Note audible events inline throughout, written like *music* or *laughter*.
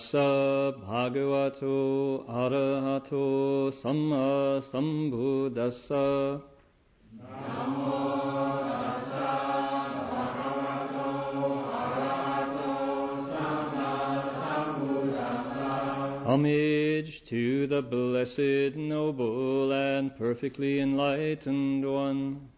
Tassa bhagavato arahato samma. Homage to the blessed, noble, and perfectly enlightened one.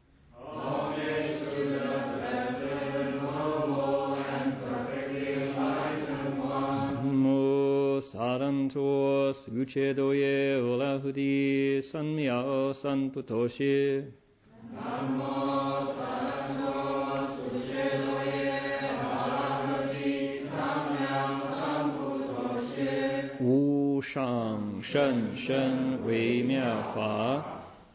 无上甚深微妙法，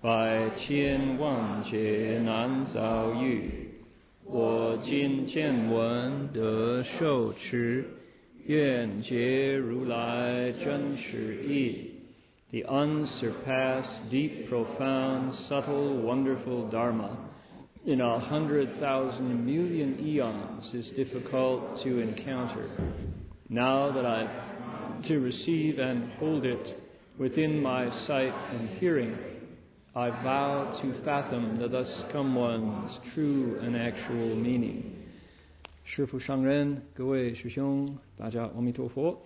百千万劫难遭遇，我今见闻得受持。愿解如来真实义。The unsurpassed, deep, profound, subtle, wonderful Dharma in a hundred thousand million eons is difficult to encounter. Now that I to receive and hold it within my sight and hearing, I vow to fathom the thus come one's true and actual meaning. 师父上人，各位师兄，大家阿弥陀佛。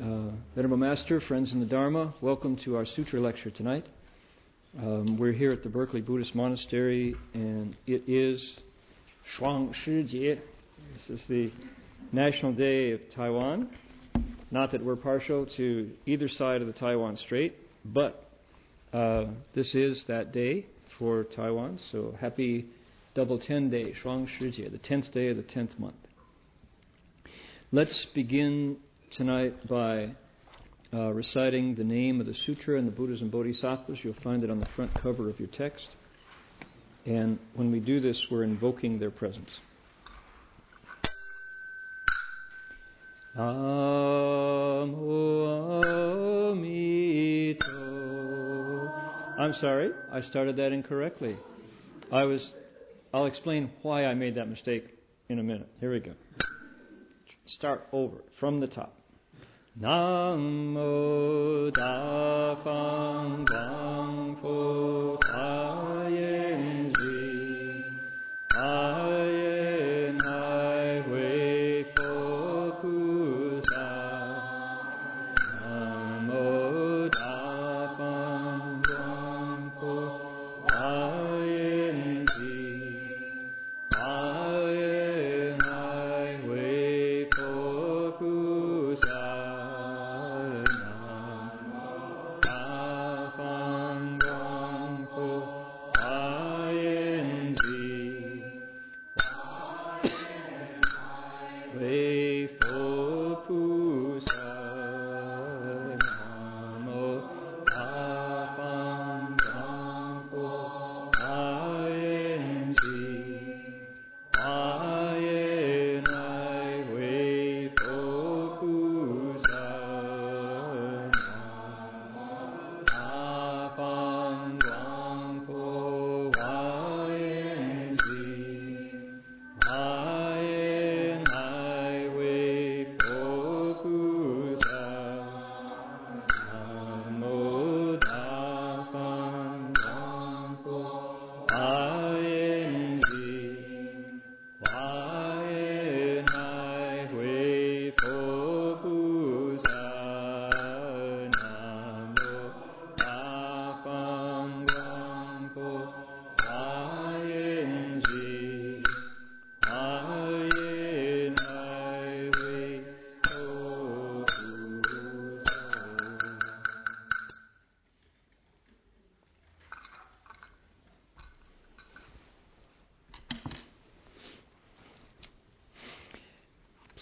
Uh, Venerable Master, friends in the Dharma, welcome to our sutra lecture tonight. Um, we're here at the Berkeley Buddhist Monastery, and it is Shuang Shi Jie. This is the National Day of Taiwan. Not that we're partial to either side of the Taiwan Strait, but uh, this is that day for Taiwan. So happy double ten day, Shuang Shi Jie, the tenth day of the tenth month. Let's begin tonight by uh, reciting the name of the sutra and the Buddhas and Bodhisattvas. You'll find it on the front cover of your text. And when we do this, we're invoking their presence. Amito. I'm sorry, I started that incorrectly. I was. I'll explain why I made that mistake in a minute. Here we go. Start over from the top. Namo Tai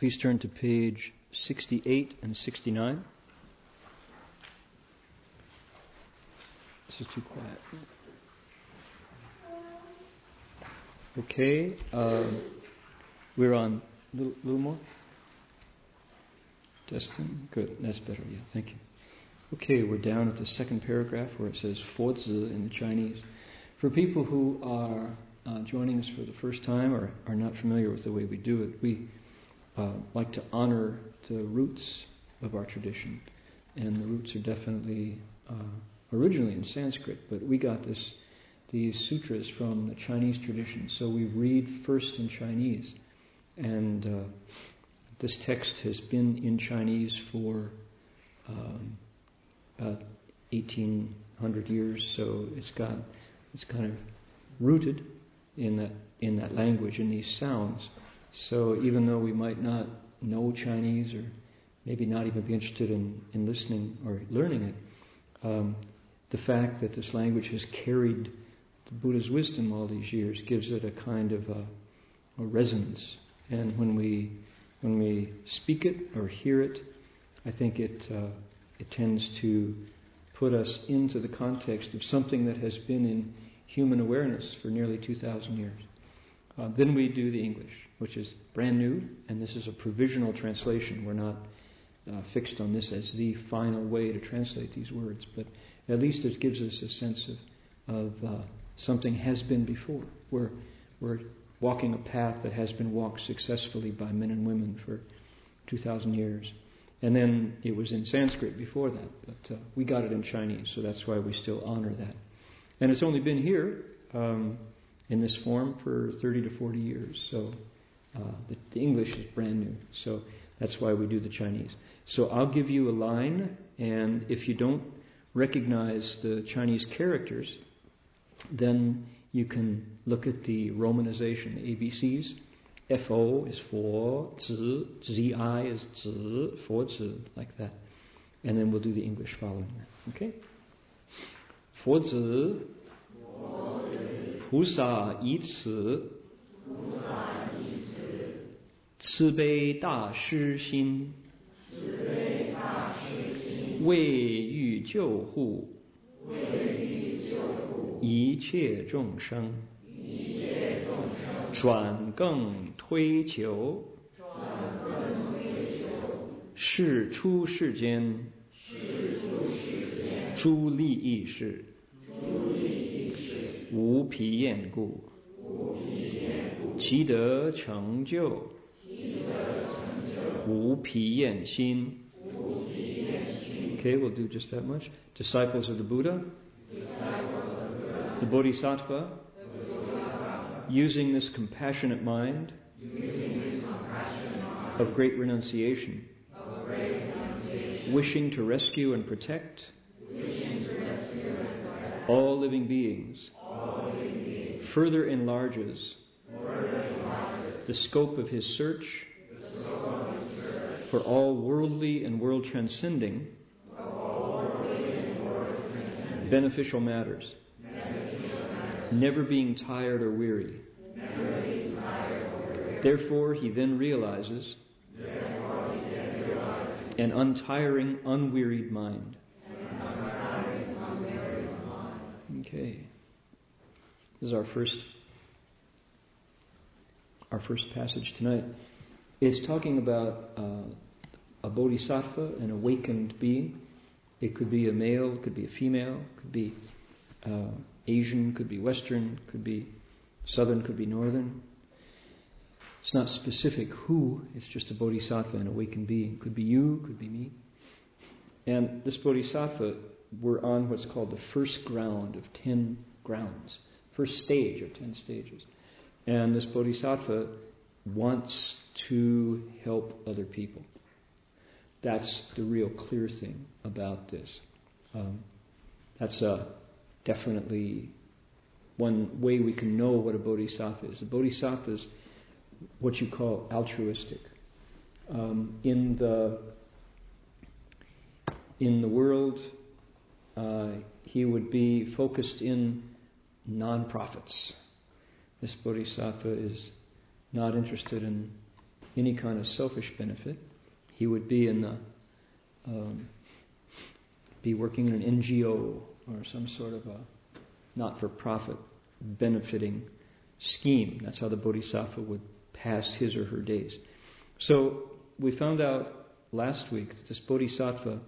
Please turn to page 68 and 69. This is too quiet. Okay, um, we're on a little, little more. Testing. Good. That's better. Yeah. Thank you. Okay, we're down at the second paragraph where it says "Fozi" in the Chinese. For people who are uh, joining us for the first time or are not familiar with the way we do it, we uh, like to honor the roots of our tradition, and the roots are definitely uh, originally in Sanskrit, but we got this these sutras from the Chinese tradition, so we read first in Chinese, and uh, this text has been in Chinese for um, about 1800 years, so it's got it's kind of rooted in that in that language in these sounds. So even though we might not know Chinese or maybe not even be interested in, in listening or learning it, um, the fact that this language has carried the Buddha's wisdom all these years gives it a kind of a, a resonance. And when we when we speak it or hear it, I think it uh, it tends to put us into the context of something that has been in human awareness for nearly 2,000 years. Uh, then we do the English, which is brand new, and this is a provisional translation. We're not uh, fixed on this as the final way to translate these words, but at least it gives us a sense of, of uh, something has been before. We're, we're walking a path that has been walked successfully by men and women for 2,000 years. And then it was in Sanskrit before that, but uh, we got it in Chinese, so that's why we still honor that. And it's only been here um, in this form for 30 to 40 years, so uh, the, the English is brand new. So that's why we do the Chinese. So I'll give you a line, and if you don't recognize the Chinese characters, then you can look at the romanization, the ABCs. FO is for, zi, ZI is zi, for zi, like that. And then we'll do the English following that. Okay? 佛子，菩萨以此 慈悲大师心，为欲救护。一切众生，转更推求，是出世间。诸利益事，无疲厌故，其得成就，无疲厌心。Okay, we'll do just that much. Disciples of the Buddha, the Bodhisattva, using this compassionate mind of great renunciation, wishing to rescue and protect all living beings, further enlarges the scope of his search for all worldly and world transcending beneficial matters, never being tired or weary. Therefore, he then realizes an untiring, unwearied mind. Okay. This is our first our first passage tonight. It's talking about uh, a bodhisattva, an awakened being. It could be a male, it could be a female, could be uh, Asian, could be Western, could be Southern, could be Northern. It's not specific who, it's just a bodhisattva, an awakened being. Could be you, could be me. And this bodhisattva, we're on what's called the first ground of ten grounds, first stage of ten stages. And this bodhisattva wants to help other people. That's the real clear thing about this. Um, that's uh, definitely one way we can know what a bodhisattva is. A bodhisattva is what you call altruistic. Um, in the in the world, uh, he would be focused in non-profits. This bodhisattva is not interested in any kind of selfish benefit. He would be in the um, be working in an NGO or some sort of a not-for-profit benefiting scheme. That's how the bodhisattva would pass his or her days. So we found out last week that this bodhisattva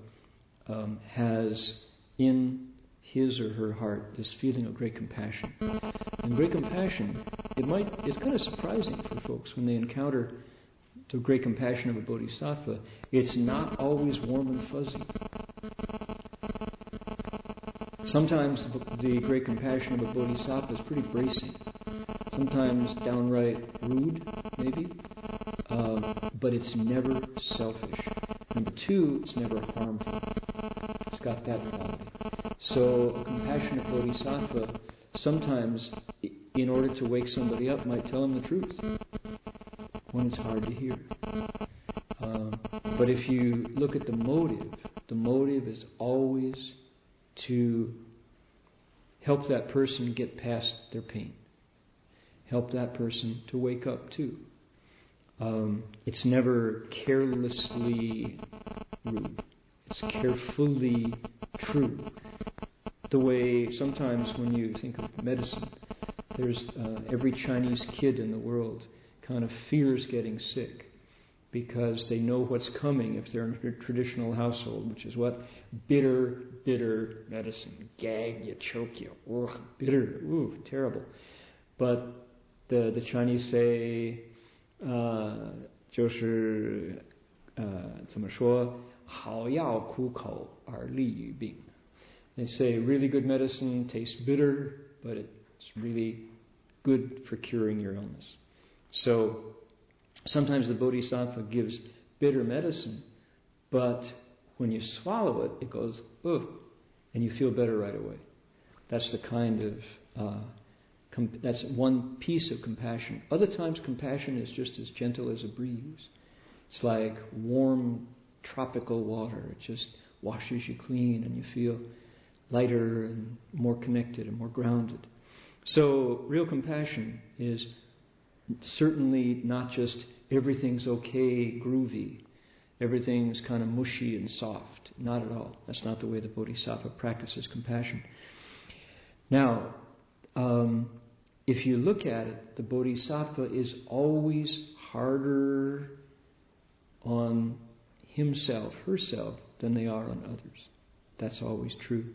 um, has in his or her heart this feeling of great compassion. And great compassion, it might it's kind of surprising for folks when they encounter the great compassion of a bodhisattva, it's not always warm and fuzzy. Sometimes the great compassion of a bodhisattva is pretty bracing. Sometimes downright rude, maybe. Um, but it's never selfish. Number two, it's never harmful. It's got that quality. So compassionate bodhisattva sometimes, in order to wake somebody up, might tell them the truth when it's hard to hear. Um, but if you look at the motive, the motive is always to help that person get past their pain, help that person to wake up too. Um, it's never carelessly rude. It's carefully true The way sometimes when you think of medicine, there's uh, every Chinese kid in the world kind of fears getting sick because they know what's coming if they're in a traditional household, which is what? Bitter, bitter medicine. Gag you, choke you. Ugh, bitter. Ooh, terrible. But the, the Chinese say, uh, 就是呃怎么说好药苦口而利于病. They say really good medicine tastes bitter, but it's really good for curing your illness. So sometimes the Bodhisattva gives bitter medicine, but when you swallow it, it goes, ugh, and you feel better right away. That's the kind of, uh, that's one piece of compassion. Other times, compassion is just as gentle as a breeze. It's like warm tropical water. It just washes you clean and you feel lighter and more connected and more grounded. So, real compassion is certainly not just everything's okay, groovy, everything's kind of mushy and soft. Not at all. That's not the way the Bodhisattva practices compassion. Now, um, if you look at it, the Bodhisattva is always harder on himself, herself, than they are on others. That's always true.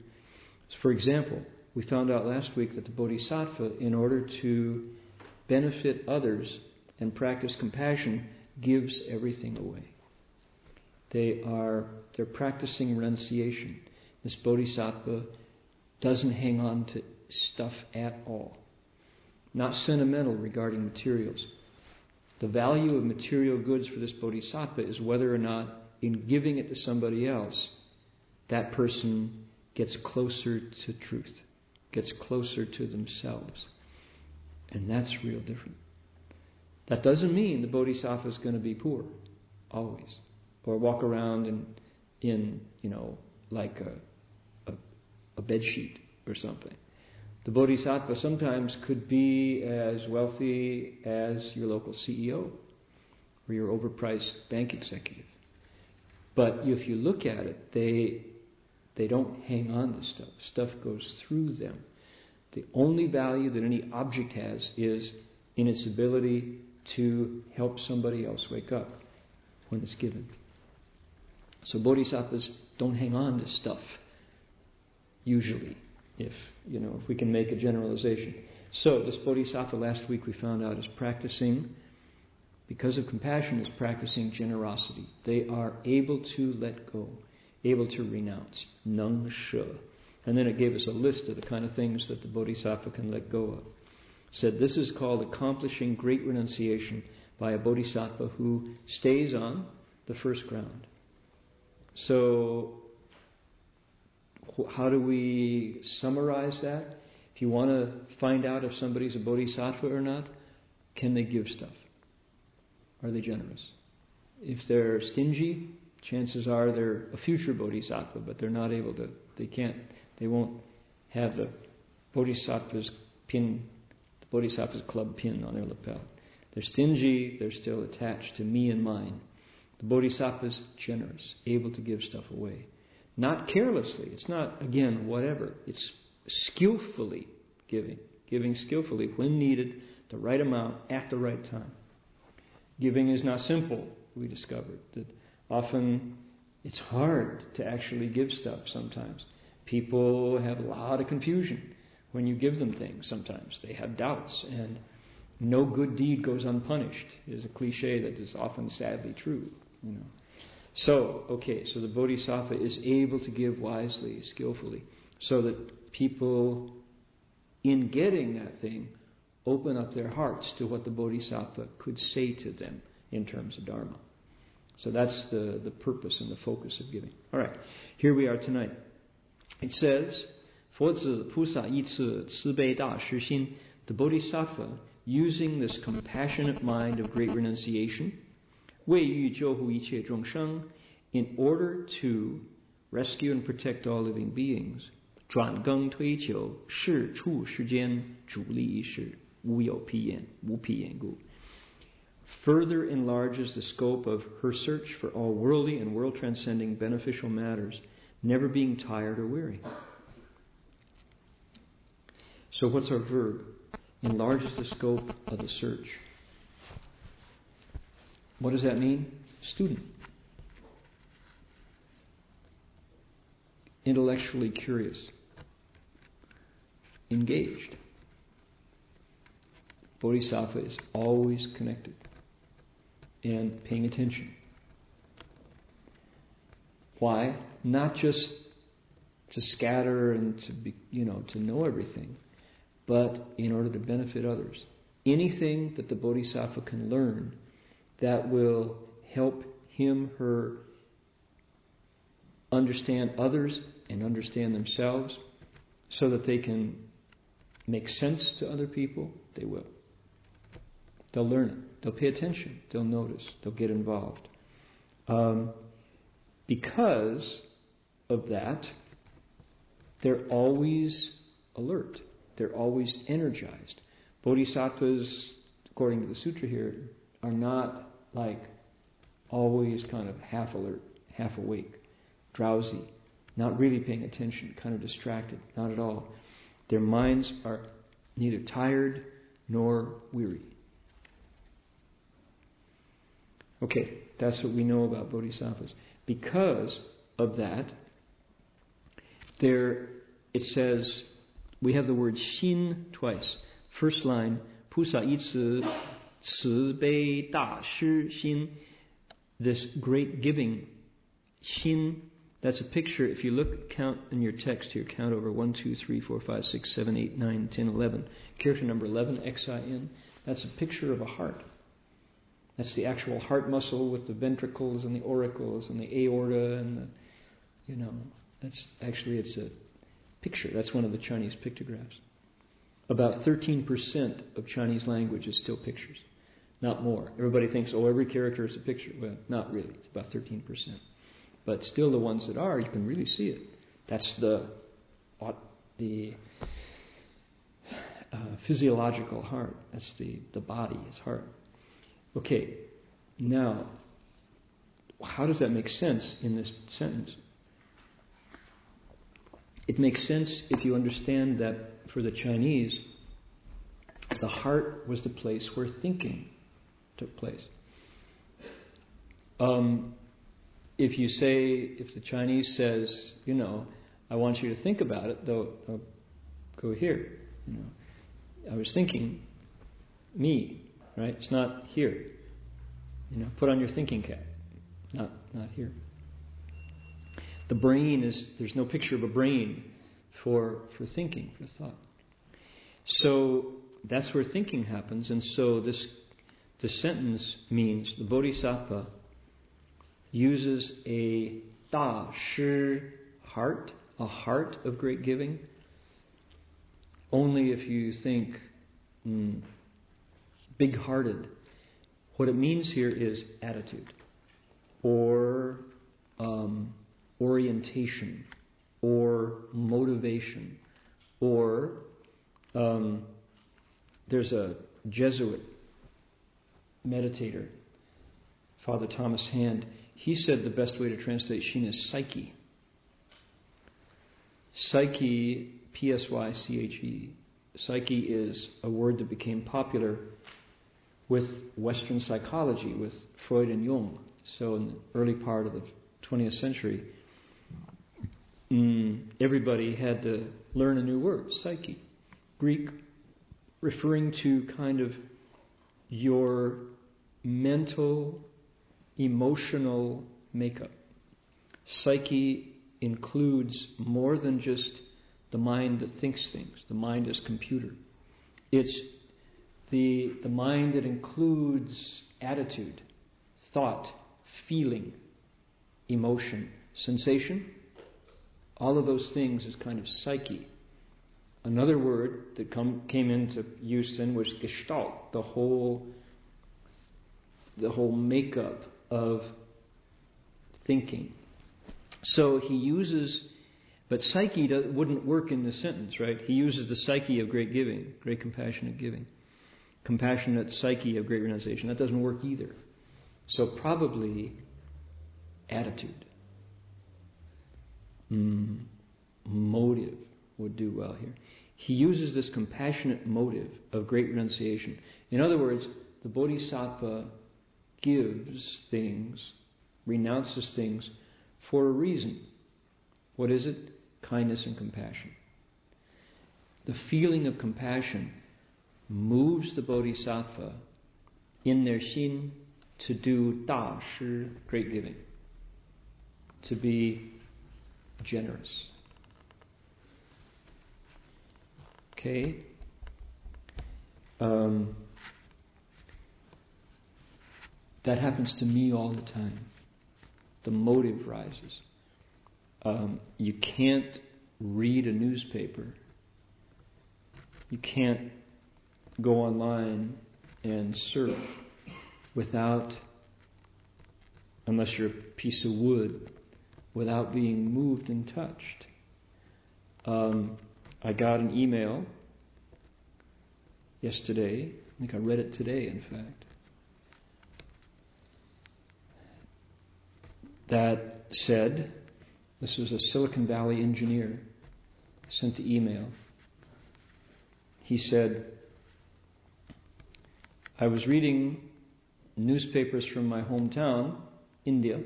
For example, we found out last week that the Bodhisattva, in order to benefit others and practice compassion, gives everything away. They are they're practicing renunciation. This bodhisattva doesn't hang on to stuff at all. Not sentimental regarding materials. The value of material goods for this bodhisattva is whether or not, in giving it to somebody else, that person gets closer to truth, gets closer to themselves. And that's real different. That doesn't mean the bodhisattva is going to be poor, always, or walk around in, in you know, like a, a, a bed sheet or something. The bodhisattva sometimes could be as wealthy as your local CEO or your overpriced bank executive. But if you look at it, they they don't hang on to stuff. Stuff goes through them. The only value that any object has is in its ability to help somebody else wake up when it's given. So bodhisattvas don't hang on to stuff, usually, if you know, if we can make a generalization. So this bodhisattva last week we found out is practicing, because of compassion, is practicing generosity. They are able to let go, able to renounce. Nung shu. And then it gave us a list of the kind of things that the bodhisattva can let go of. Said this is called accomplishing great renunciation by a bodhisattva who stays on the first ground. So, how do we summarize that? If you want to find out if somebody's a bodhisattva or not, can they give stuff? Are they generous? If they're stingy, chances are they're a future bodhisattva, but they're not able to, they can't they won't have the Bodhisattva's pin, the Bodhisattva's club pin on their lapel. They're stingy, they're still attached to me and mine. The Bodhisattva's generous, able to give stuff away. Not carelessly. It's not, again, whatever. It's skillfully giving. Giving skillfully when needed, the right amount, at the right time. Giving is not simple, we discovered. That often it's hard to actually give stuff sometimes. People have a lot of confusion when you give them things sometimes. They have doubts. And no good deed goes unpunished is a cliche that is often sadly true. You know. So, okay, so the bodhisattva is able to give wisely, skillfully, so that people, in getting that thing, open up their hearts to what the bodhisattva could say to them in terms of dharma. So that's the, the purpose and the focus of giving. All right, here we are tonight. It says, 佛子菩萨以此慈悲大施心, the Bodhisattva, using this compassionate mind of great renunciation, 为欲救护一切众生, in order to rescue and protect all living beings, 转更推求是处世间诸利益事，无有疲厌，无疲厌故。Further enlarges the scope of her search for all worldly and world transcending beneficial matters, never being tired or weary. So, what's our verb? Enlarges the scope of the search. What does that mean? Student. Intellectually curious. Engaged. Bodhisattva is always connected and paying attention. Why? Not just to scatter and to be, you know, to know everything, but in order to benefit others. Anything that the bodhisattva can learn that will help him, her understand others and understand themselves so that they can make sense to other people, they will. They'll learn it. They'll pay attention. They'll notice. They'll get involved. Um, because of that, they're always alert. They're always energized. Bodhisattvas, according to the sutra here, are not like always kind of half alert, half awake, drowsy, not really paying attention, kind of distracted. Not at all. Their minds are neither tired nor weary. Okay, that's what we know about bodhisattvas. Because of that, there it says we have the word xin twice. First line, pusa itsu, da shi xin. This great giving, xin. That's a picture. If you look, count in your text here, count over 1, 2, 3, 4, 5, 6, 7, 8, 9, 10, 11. Character number 11, X-I-N. That's a picture of a heart. That's the actual heart muscle with the ventricles and the auricles and the aorta and the, you know, that's actually it's a picture. That's one of the Chinese pictographs. About 13% of Chinese language is still pictures, not more. Everybody thinks, oh, every character is a picture. Well, not really. It's about 13%. But still, the ones that are, you can really see it. That's the the uh, physiological heart. That's the the body, his heart. Okay, now, how does that make sense in this sentence? It makes sense if you understand that for the Chinese, the heart was the place where thinking took place. Um, if you say, if the Chinese says, you know, I want you to think about it, though, go here. You know, I was thinking, me, right? It's not here. You know, put on your thinking cap. Not not here. The brain is there's no picture of a brain for for thinking, for thought. So that's where thinking happens, and so this the sentence means the bodhisattva uses a da shi heart, a heart of great giving. Only if you think mm, big hearted. What it means here is attitude or um, orientation or motivation or um, there's a Jesuit meditator, Father Thomas Hand. He said the best way to translate Shin is psyche. Psyche, P S Y C H E. Psyche is a word that became popular with Western psychology, with Freud and Jung. So, in the early part of the 20th century, mm, everybody had to learn a new word, psyche. Greek, referring to kind of your mental, emotional makeup. Psyche includes more than just the mind that thinks things, the mind as computer. It's the, the mind that includes attitude, thought, feeling, emotion, sensation. All of those things is kind of psyche. Another word that come, came into use then was gestalt, the whole, the whole makeup of thinking. So he uses, but psyche wouldn't work in this sentence, right? He uses the psyche of great giving, great compassionate giving, compassionate psyche of great renunciation. That doesn't work either. So probably attitude, mm, motive would do well here. He uses this compassionate motive of great renunciation. In other words, the Bodhisattva gives things, renounces things for a reason. What is it? Kindness and compassion. The feeling of compassion moves the Bodhisattva in their xin to do da shi, great giving, to be generous. Okay? Um, that happens to me all the time. The motive rises. Um, you can't read a newspaper. You can't go online and surf without, unless you're a piece of wood, without being moved and touched. Um, I got an email yesterday. I think I read it today, in fact. That said, this was a Silicon Valley engineer sent the email. He said, I was reading newspapers from my hometown, India,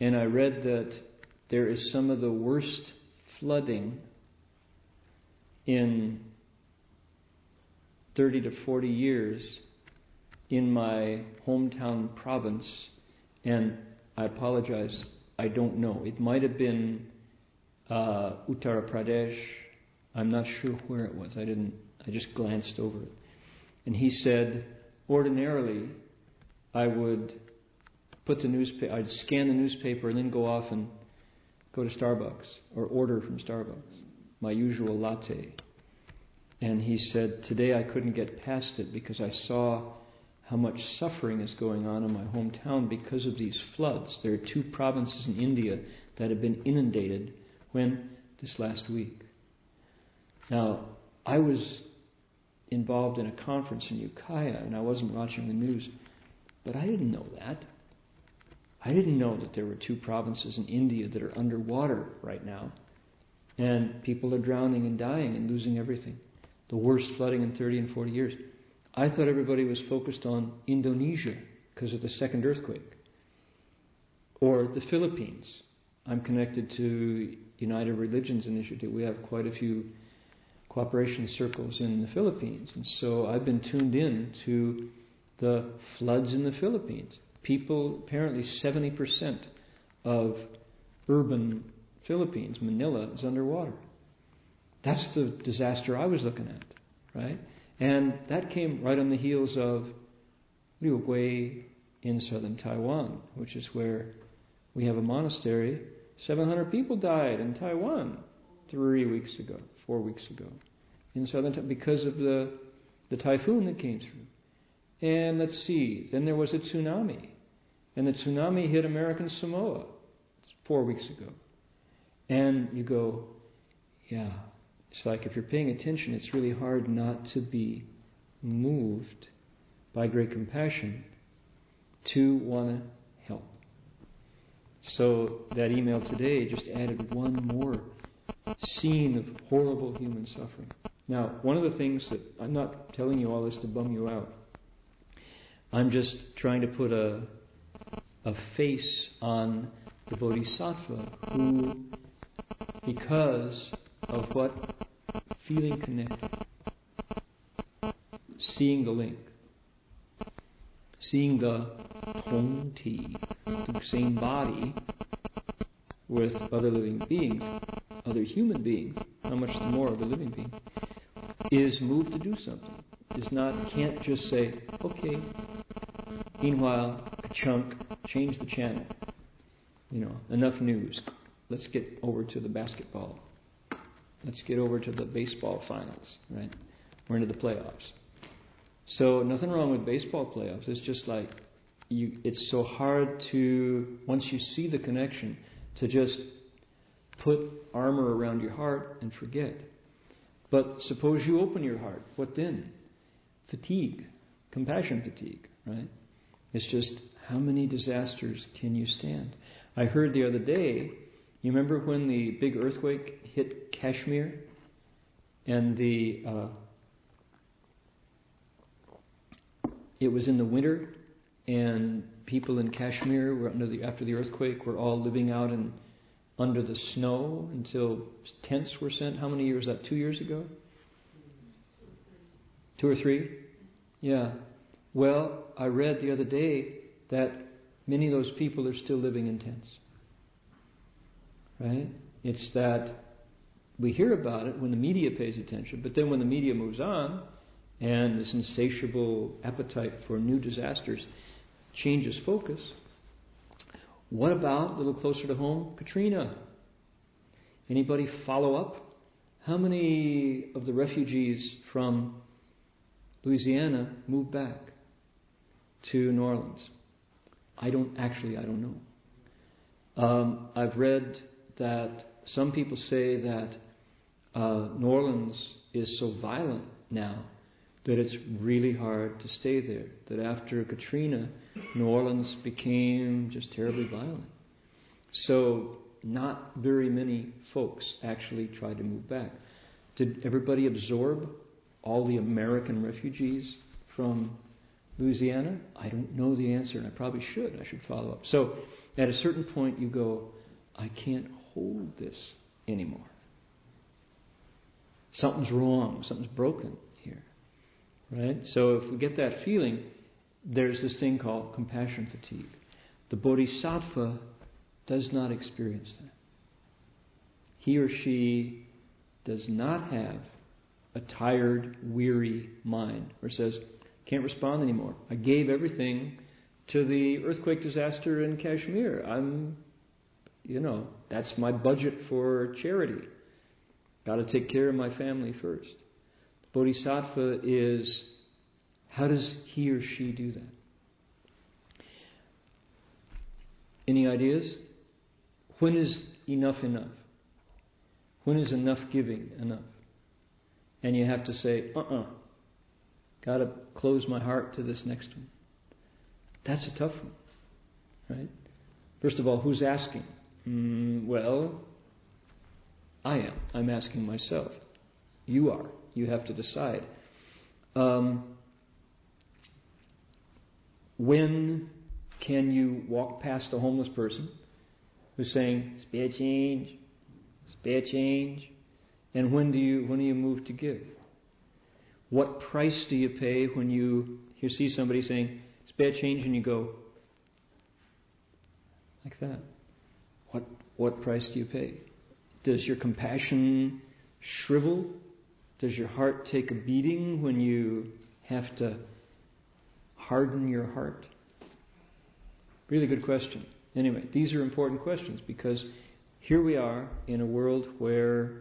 and I read that there is some of the worst flooding in 30 to 40 years in my hometown province, and I apologize, I don't know. It might have been uh, Uttar Pradesh. I'm not sure where it was. I didn't. I just glanced over it. And he said, ordinarily, I would put the newspaper. I'd scan the newspaper and then go off and go to Starbucks or order from Starbucks, my usual latte. And he said, Today I couldn't get past it because I saw how much suffering is going on in my hometown because of these floods. There are two provinces in India that have been inundated when? This last week. Now, I was involved in a conference in Ukiah and I wasn't watching the news, but I didn't know that. I didn't know that there were two provinces in India that are underwater right now, and people are drowning and dying and losing everything. The worst flooding in 30 and 40 years. I thought everybody was focused on Indonesia because of the second earthquake, or the Philippines. I'm connected to United Religions Initiative. We have quite a few cooperation circles in the Philippines, and so I've been tuned in to the floods in the Philippines people, apparently 70% of urban Philippines, Manila, is underwater. That's the disaster I was looking at, right? And that came right on the heels of Liu Gui in southern Taiwan, which is where we have a monastery. 700 people died in Taiwan three weeks ago, four weeks ago, in southern because of the the typhoon that came through. And let's see, then there was a tsunami and the tsunami hit American Samoa four weeks ago. And you go, yeah, it's like if you're paying attention, it's really hard not to be moved by great compassion to want to help. So that email today just added one more scene of horrible human suffering. Now, one of the things that I'm not telling you all this to bum you out. I'm just trying to put a a face on the Bodhisattva who, because of what feeling connected, seeing the link, seeing the tongti, the same body with other living beings, other human beings, how much the more of a living being, is moved to do something. Is not can't just say, okay. Meanwhile, chunk, change the channel. You know, enough news. Let's get over to the basketball. Let's get over to the baseball finals, right? We're into the playoffs. So nothing wrong with baseball playoffs. It's just like you, it's so hard to once you see the connection to just put armor around your heart and forget. But suppose you open your heart, what then? Fatigue, compassion fatigue, right? It's just how many disasters can you stand? I heard the other day, you remember when the big earthquake hit Kashmir and the uh, it was in the winter and people in Kashmir were under the after the earthquake were all living out in under the snow until tents were sent. How many years that? Two years ago? Two or three? Yeah. Well, I read the other day that many of those people are still living in tents. Right? It's that we hear about it when the media pays attention, but then when the media moves on and this insatiable appetite for new disasters changes focus, what about a little closer to home, Katrina? Anybody follow up? How many of the refugees from Louisiana moved back to New Orleans? I don't actually, I don't know. Um, I've read that some people say that uh, New Orleans is so violent now that it's really hard to stay there. That after Katrina, New Orleans became just terribly violent. So, not very many folks actually tried to move back. Did everybody absorb all the American refugees from Louisiana? I don't know the answer, and I probably should. I should follow up. So, at a certain point, you go, I can't hold this anymore. Something's wrong, something's broken. Right? So if we get that feeling, there's this thing called compassion fatigue. The bodhisattva does not experience that. He or she does not have a tired, weary mind or says, can't respond anymore. I gave everything to the earthquake disaster in Kashmir. I'm, you know, that's my budget for charity. Got to take care of my family first. Bodhisattva is how does he or she do that? Any ideas? When is enough enough? When is enough giving enough? And you have to say, uh uh-uh, uh, got to close my heart to this next one. That's a tough one, right? First of all, who's asking? Mm, well, I am. I'm asking myself. You are. You have to decide. Um, when can you walk past a homeless person who's saying, spare change, spare change? And when do you when do you move to give? What price do you pay when you you see somebody saying, spare change and you go like that? What what price do you pay? Does your compassion shrivel does your heart take a beating when you have to harden your heart? Really good question. Anyway, these are important questions because here we are in a world where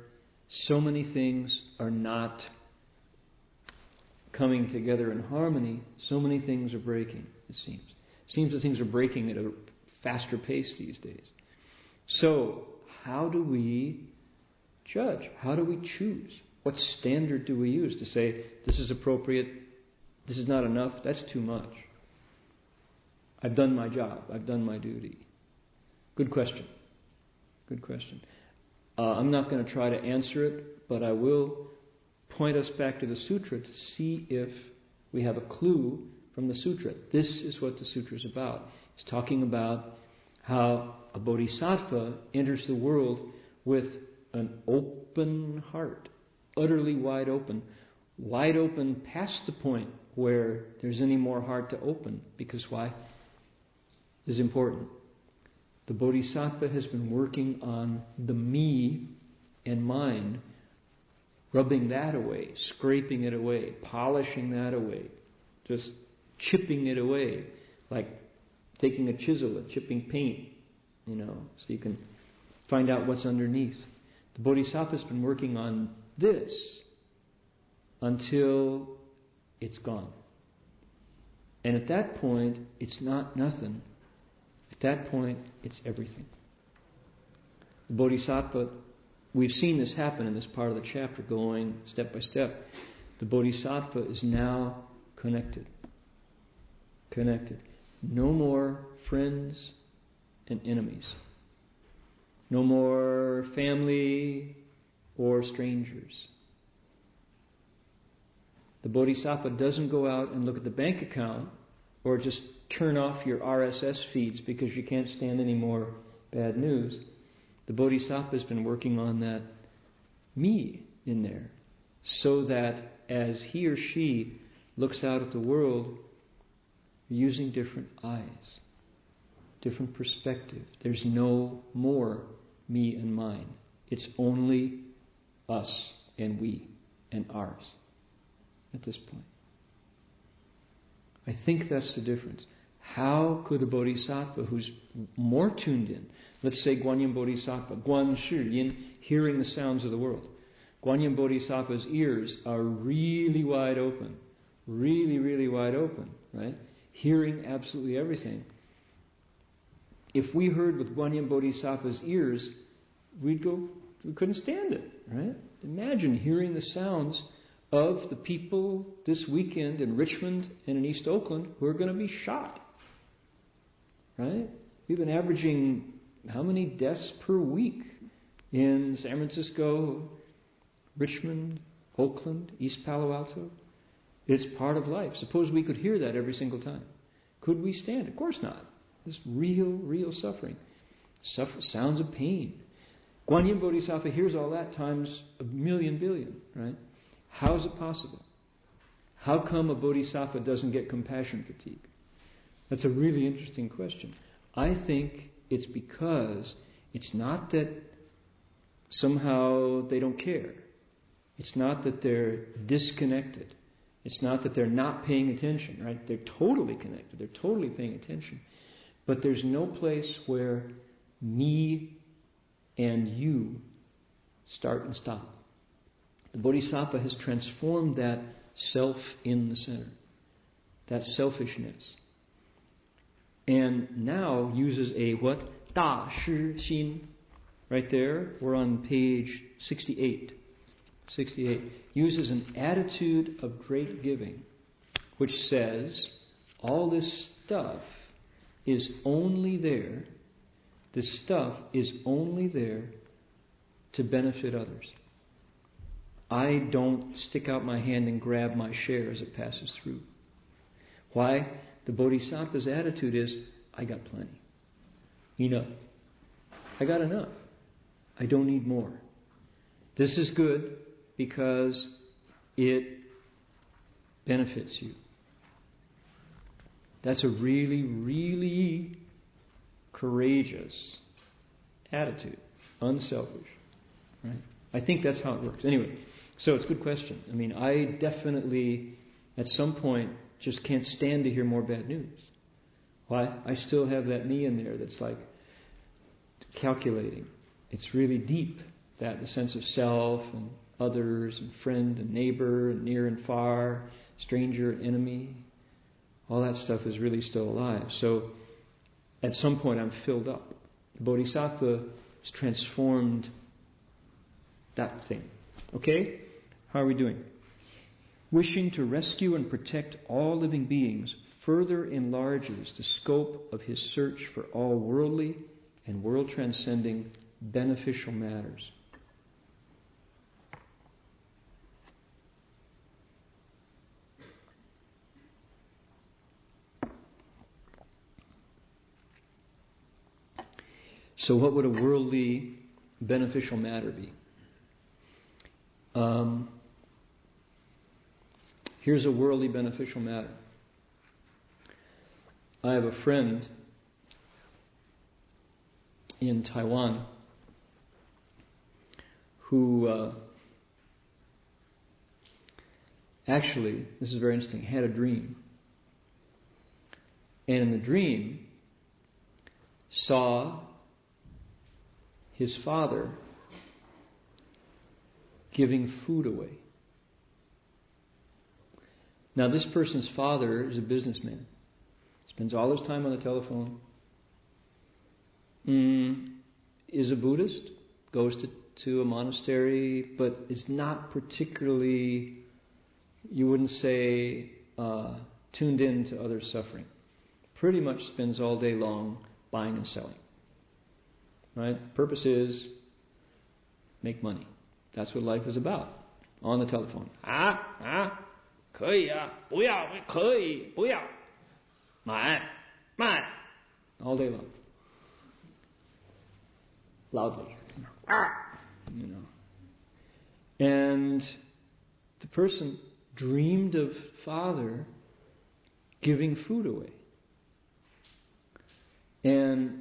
so many things are not coming together in harmony. So many things are breaking, it seems. It seems that things are breaking at a faster pace these days. So, how do we judge? How do we choose? What standard do we use to say this is appropriate, this is not enough, that's too much? I've done my job, I've done my duty. Good question. Good question. Uh, I'm not going to try to answer it, but I will point us back to the sutra to see if we have a clue from the sutra. This is what the sutra is about. It's talking about how a bodhisattva enters the world with an open heart, utterly wide open, wide open past the point where there's any more heart to open. Because why? Is important. The Bodhisattva has been working on the me and mind, rubbing that away, scraping it away, polishing that away, just chipping it away, like taking a chisel and chipping paint, you know, so you can find out what's underneath. The Bodhisattva's been working on this until it's gone. And at that point, it's not nothing. At that point, it's everything. The Bodhisattva, we've seen this happen in this part of the chapter, going step by step. The Bodhisattva is now connected. Connected. No more friends and enemies. No more family or strangers. The Bodhisattva doesn't go out and look at the bank account or just turn off your RSS feeds because you can't stand any more bad news. The Bodhisattva has been working on that me in there so that as he or she looks out at the world using different eyes, different perspective. There's no more me and mine. It's only us and we and ours at this point. I think that's the difference. How could a bodhisattva who's more tuned in, let's say Guanyin Bodhisattva, Guan Shi Yin, hearing the sounds of the world. Guanyin Bodhisattva's ears are really wide open, really, really wide open, right? Hearing absolutely everything. If we heard with Guanyin Bodhisattva's ears, we'd go, we couldn't stand it, right? Imagine hearing the sounds of the people this weekend in Richmond and in East Oakland who are going to be shot. Right? We've been averaging how many deaths per week in San Francisco, Richmond, Oakland, East Palo Alto? It's part of life. Suppose we could hear that every single time. Could we stand? Of course not. This real, real suffering. Suffer, sounds of pain. Guanyin Bodhisattva hears all that times a million billion, right? How is it possible? How come a bodhisattva doesn't get compassion fatigue? That's a really interesting question. I think it's because it's not that somehow they don't care. It's not that they're disconnected. It's not that they're not paying attention, right? They're totally connected. They're totally paying attention. But there's no place where me and you start and stop. The Bodhisattva has transformed that self in the center, that selfishness. And now uses a what? Da Shi Xin. Right there, we're on page 68. 68. Uses an attitude of great giving, which says, all this stuff is only there, this stuff is only there to benefit others. I don't stick out my hand and grab my share as it passes through. Why? The Bodhisattva's attitude is I got plenty. Enough. I got enough. I don't need more. This is good because it benefits you. That's a really, really courageous attitude. Unselfish. Right? I think that's how it works. Anyway, so it's a good question. I mean, I definitely, at some point, just can't stand to hear more bad news. Why? I still have that me in there that's like calculating. It's really deep, that the sense of self and others and friend and neighbor and near and far, stranger and enemy. All that stuff is really still alive. So at some point I'm filled up. The Bodhisattva has transformed that thing. Okay? How are we doing? Wishing to rescue and protect all living beings further enlarges the scope of his search for all worldly and world transcending beneficial matters. So, what would a worldly beneficial matter be? Um, Here's a worldly beneficial matter. I have a friend in Taiwan who uh, actually, this is very interesting, had a dream. And in the dream, saw his father giving food away. Now, this person's father is a businessman, spends all his time on the telephone, mm, is a Buddhist, goes to, to a monastery, but is not particularly, you wouldn't say, uh, tuned in to others' suffering. Pretty much spends all day long buying and selling. Right? Purpose is make money. That's what life is about. On the telephone. Ah, ah, 可以啊，不要，可以，不要，买，卖，all day long. Loudly. Ah, you know. And the person dreamed of father giving food away. And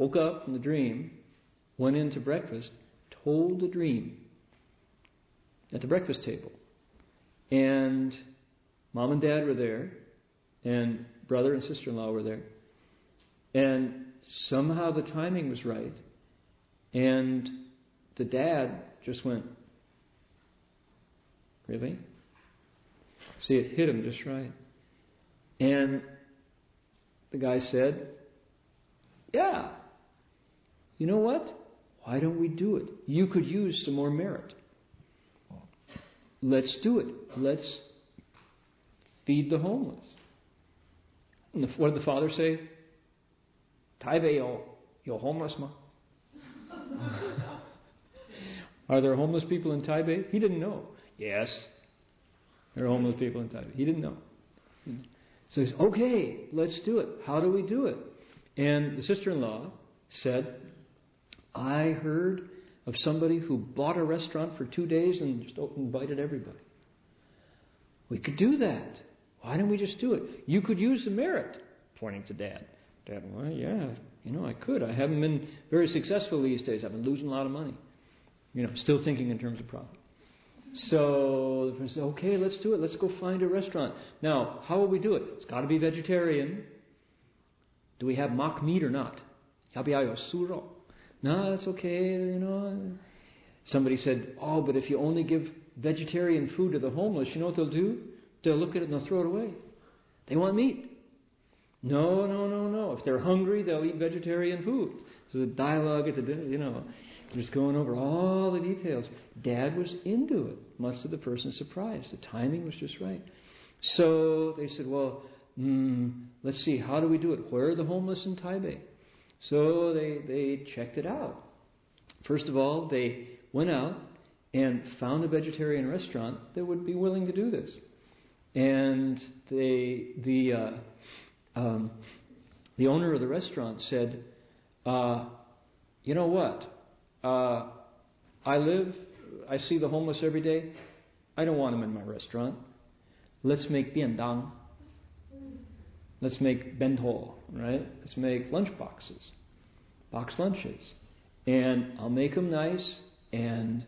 woke up from the dream, went in to breakfast, told the dream at the breakfast table. And mom and dad were there, and brother and sister in law were there. And somehow the timing was right, and the dad just went, Really? See, it hit him just right. And the guy said, Yeah, you know what? Why don't we do it? You could use some more merit. Let's do it. Let's feed the homeless. What did the father say? Taibe yo, yo homeless ma. *laughs* Are there homeless people in Taipei? He didn't know. Yes, there are homeless people in Taipei. He didn't know. So he okay, let's do it. How do we do it? And the sister in law said, I heard of somebody who bought a restaurant for two days and just invited everybody. We could do that. Why don't we just do it? You could use the merit, pointing to Dad. Dad, well, yeah, you know, I could. I haven't been very successful these days. I've been losing a lot of money. You know, still thinking in terms of profit. So the person said, okay, let's do it. Let's go find a restaurant. Now, how will we do it? It's got to be vegetarian. Do we have mock meat or not? Yabiayo suro. No, that's okay, you know. Somebody said, oh, but if you only give vegetarian food to the homeless, you know what they'll do? They'll look at it and they'll throw it away. They want meat. No, no, no, no. If they're hungry, they'll eat vegetarian food. So the dialogue at the dinner, you know, just going over all the details. Dad was into it, much to the person's surprise. The timing was just right. So they said, well, mm, let's see, how do we do it? Where are the homeless in Taipei? So they, they checked it out. First of all, they went out and found a vegetarian restaurant that would be willing to do this. And they, the, uh, um, the owner of the restaurant said, uh, You know what? Uh, I live, I see the homeless every day. I don't want them in my restaurant. Let's make biandang. Let's make bento, right? Let's make lunch boxes, box lunches. And I'll make them nice, and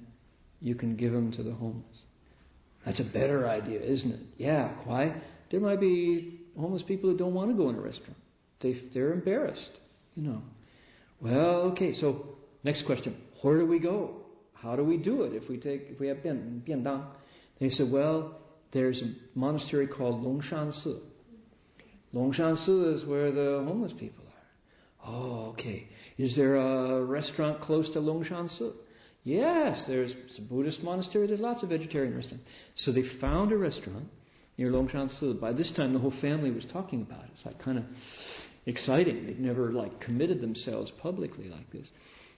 you can give them to the homeless. That's a better idea, isn't it? Yeah. Why? There might be homeless people who don't want to go in a restaurant. They, they're embarrassed, you know. Well, okay, so next question. Where do we go? How do we do it if we take if we have bian, biandang? They said, well, there's a monastery called Longshan Si. Longshan Si is where the homeless people are. Oh, okay. Is there a restaurant close to Longshan Si? Yes, there's a Buddhist monastery. There's lots of vegetarian restaurants. So they found a restaurant near Longshan Si. By this time, the whole family was talking about it. It's like kind of exciting. They'd never like committed themselves publicly like this.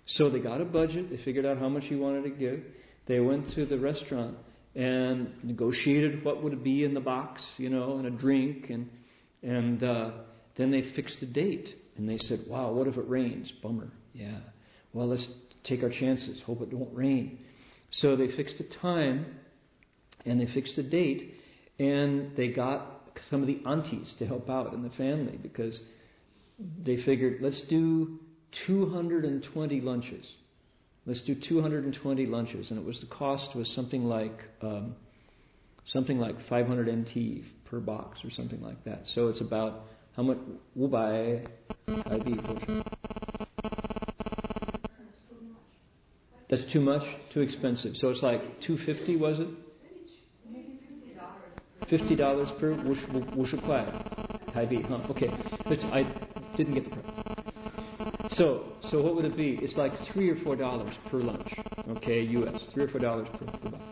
So they got a budget. They figured out how much he wanted to give. They went to the restaurant and negotiated what would be in the box, you know, and a drink, and and uh, then they fixed a date. And they said, "Wow, what if it rains? Bummer. Yeah. Well, let's take our chances. Hope it won't rain." So they fixed a time And they fixed a date, and they got some of the aunties to help out in the family because they figured, let's do 220 lunches. Let's do 220 lunches, and it was the cost was something like um, something like 500 NT per box or something like that. So it's about how much we'll buy IB. That's too much, too expensive. So it's like 250, was it? Fifty dollars per wushukla, Hy-Vee, huh? Okay, but I didn't get the price. So, so what would it be? It's like three or four dollars per lunch, okay, U.S. Three or four dollars per, per box.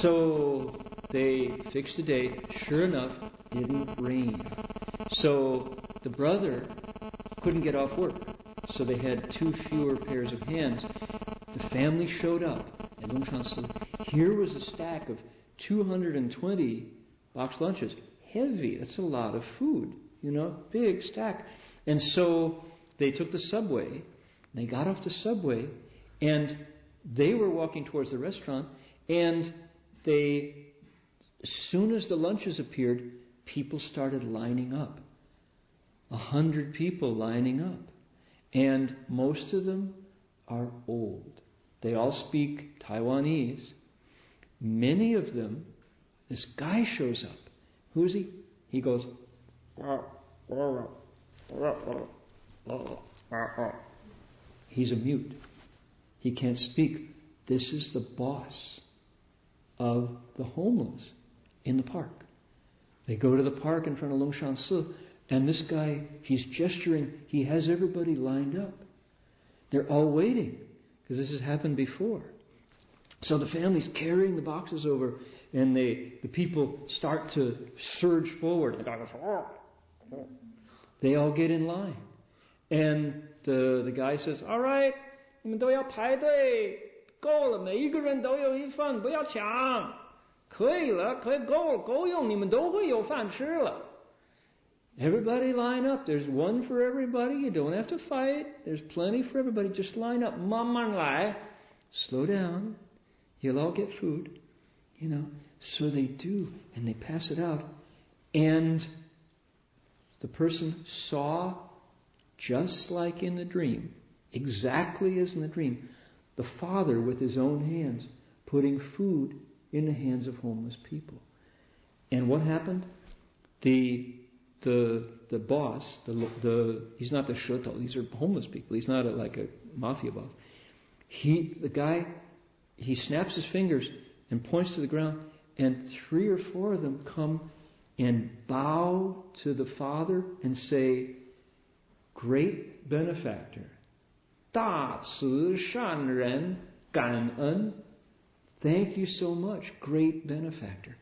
So they fixed a date. Sure enough, didn't rain. So the brother couldn't get off work. So they had two fewer pairs of hands. The family showed up at Lungshan Here was a stack of 220 box lunches. Heavy. That's a lot of food. You know, big stack. And so they took the subway. They got off the subway, and they were walking towards the restaurant. And they, as soon as the lunches appeared, people started lining up. A hundred people lining up. And most of them are old. They all speak Taiwanese. Many of them, this guy shows up. Who is he? He goes, He's a mute. He can't speak. This is the boss of the homeless in the park. They go to the park in front of Longshan Si, and this guy, he's gesturing. He has everybody lined up. They're all waiting because this has happened before. So the family's carrying the boxes over, and they, the people start to surge forward. They all get in line. And the, the guy says, All right, 你们都要排队，够了，每一个人都有一份，不要抢， 可以了，可以够够用，你们都会有饭吃了。Everybody line up. There's one for everybody. You don't have to fight. There's plenty for everybody. Just line up. 慢慢来. Slow down. You'll all get food. You know. So they do. And they pass it out. And the person saw, just like in the dream, exactly as in the dream, the Father with his own hands putting food in the hands of homeless people. And what happened? The the the boss, the the he's not the shotel. These are homeless people. He's not a, like a mafia boss. He the guy he snaps his fingers and points to the ground, and three or four of them come and bow to the Father and say, "Great benefactor, 大慈善人感恩 Thank you so much, great benefactor.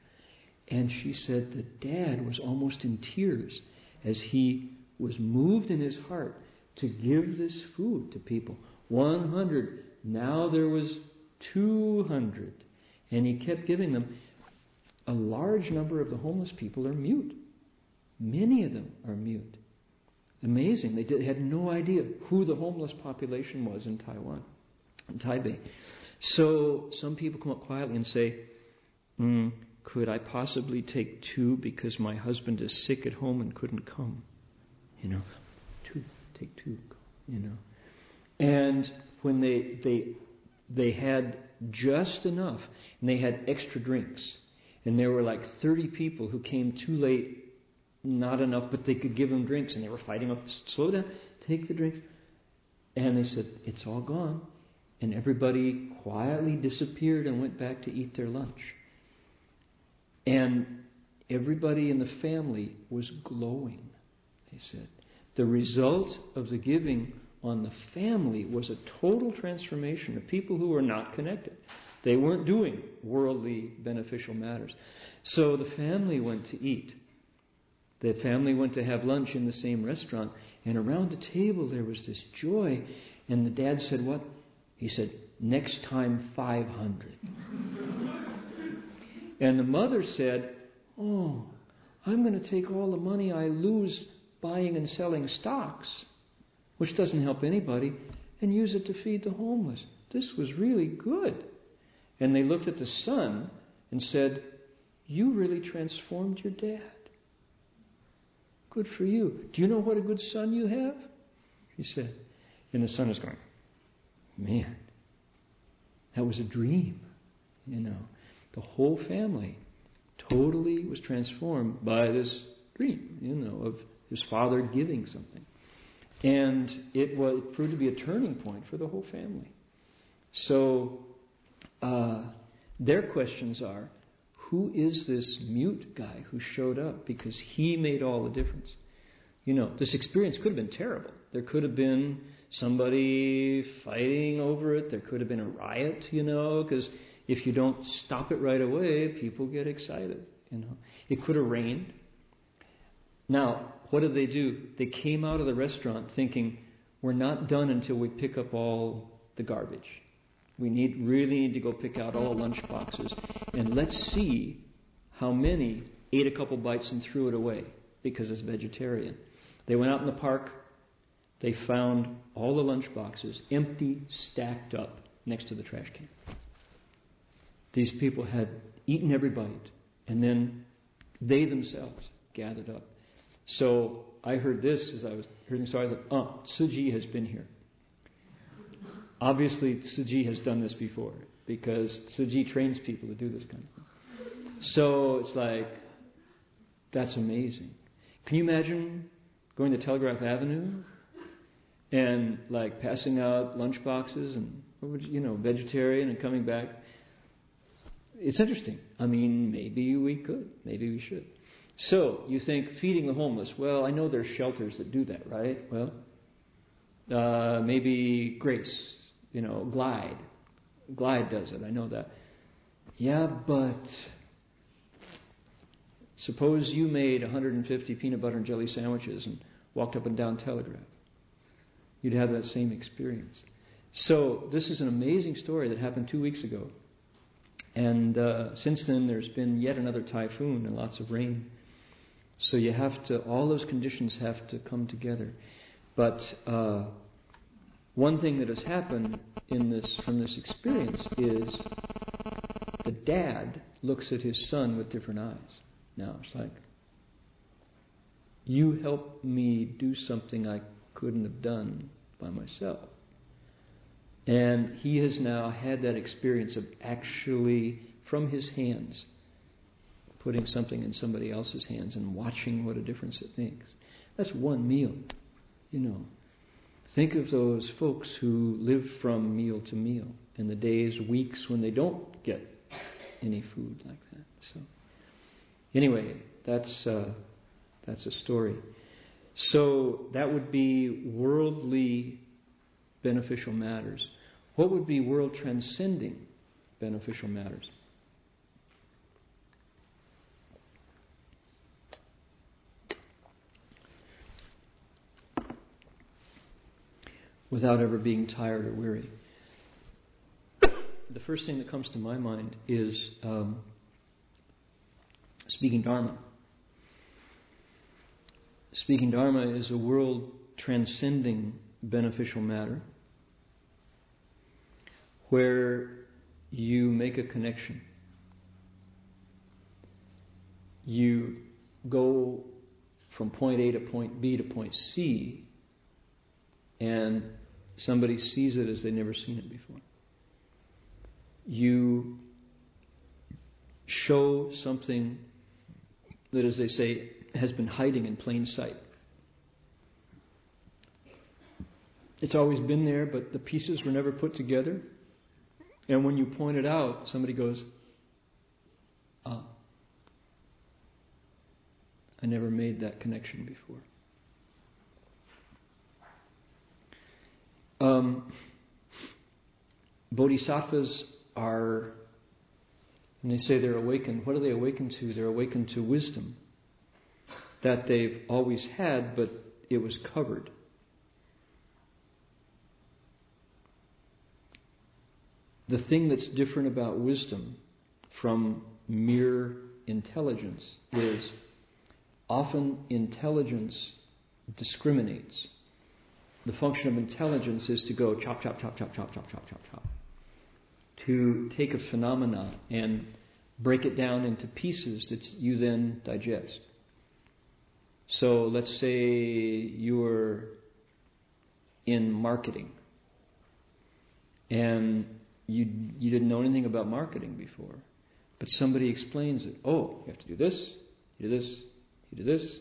And she said the dad was almost in tears as he was moved in his heart to give this food to people. 100. Now there was 200. And he kept giving them. A large number of the homeless people are mute. Many of them are mute. Amazing. They did, had no idea who the homeless population was in Taiwan, in Taipei. So some people come up quietly and say, mm, Could I possibly take two because my husband is sick at home and couldn't come? You know, two, take two, you know. And when they, they, they had just enough, and they had extra drinks, and there were like 30 people who came too late, not enough, but they could give them drinks, and they were fighting up, slow down, take the drinks. And they said, It's all gone. And everybody quietly disappeared and went back to eat their lunch. And everybody in the family was glowing, they said. The result of the giving on the family was a total transformation of people who were not connected. They weren't doing worldly beneficial matters. So the family went to eat. The family went to have lunch in the same restaurant. And around the table there was this joy. And the dad said, What? He said, Next time, 500. and the mother said, Oh, I'm going to take all the money I lose buying and selling stocks, which doesn't help anybody, and use it to feed the homeless. This was really good. And they looked at the son and said, You really transformed your dad. Good for you. Do you know what a good son you have? He said. And the son is going, Man, that was a dream. You know, the whole family totally was transformed by this dream, you know, of his father giving something. And it, was, it proved to be a turning point for the whole family. So uh, their questions are who is this mute guy who showed up? Because he made all the difference. You know, this experience could have been terrible. There could have been somebody fighting over it. There could have been a riot, you know, because if you don't stop it right away, people get excited, you know. It could have rained. Now, what did they do? They came out of the restaurant thinking, we're not done until we pick up all the garbage. We need really need to go pick out all lunch boxes and let's see how many ate a couple bites and threw it away because it's vegetarian. They went out in the park. They found all the lunch boxes empty, stacked up next to the trash can. These people had eaten every bite, and then they themselves gathered up. So I heard this as I was hearing story. I thought, oh, Tzu Chi has been here. Obviously, Chi has done this before because Chi trains people to do this kind of thing. So it's like, that's amazing. Can you imagine going to Telegraph Avenue and like passing out lunch boxes and you know vegetarian and coming back? It's interesting. I mean, maybe we could, maybe we should. So you think feeding the homeless? Well, I know there's shelters that do that, right? Well, uh, maybe Grace, you know, Glide, Glide does it. I know that. Yeah, but suppose you made 150 peanut butter and jelly sandwiches and walked up and down Telegraph. You'd have that same experience. So this is an amazing story that happened two weeks ago. And uh, since then, there's been yet another typhoon and lots of rain. So you have to, all those conditions have to come together. But uh, one thing that has happened in this from this experience is the dad looks at his son with different eyes. Now it's like, you helped me do something I couldn't have done by myself. And he has now had that experience of actually, from his hands, putting something in somebody else's hands and watching what a difference it makes. That's one meal, you know. Think of those folks who live from meal to meal in the days, weeks when they don't get any food like that. So, anyway, that's uh, that's a story. So that would be worldly beneficial matters. What would be world transcending beneficial matters? without ever being tired or weary. The first thing that comes to my mind is um, speaking Dharma. Speaking Dharma is a world transcending beneficial matter where you make a connection. You go from point A to point B to point C, and somebody sees it as they've never seen it before. You show something that, as they say, has been hiding in plain sight. It's always been there, but the pieces were never put together. And when you point it out, somebody goes, Ah, I never made that connection before. Um, bodhisattvas are, and they say they're awakened. What are they awakened to? They're awakened to wisdom that they've always had, but it was covered. The thing that's different about wisdom from mere intelligence is often intelligence discriminates the function of intelligence is to go chop, chop, chop, chop, chop, chop, chop, chop, chop. To take a phenomena and break it down into pieces that you then digest. So let's say you're in marketing and you, you didn't know anything about marketing before, but somebody explains it. Oh, you have to do this, you do this, you do this,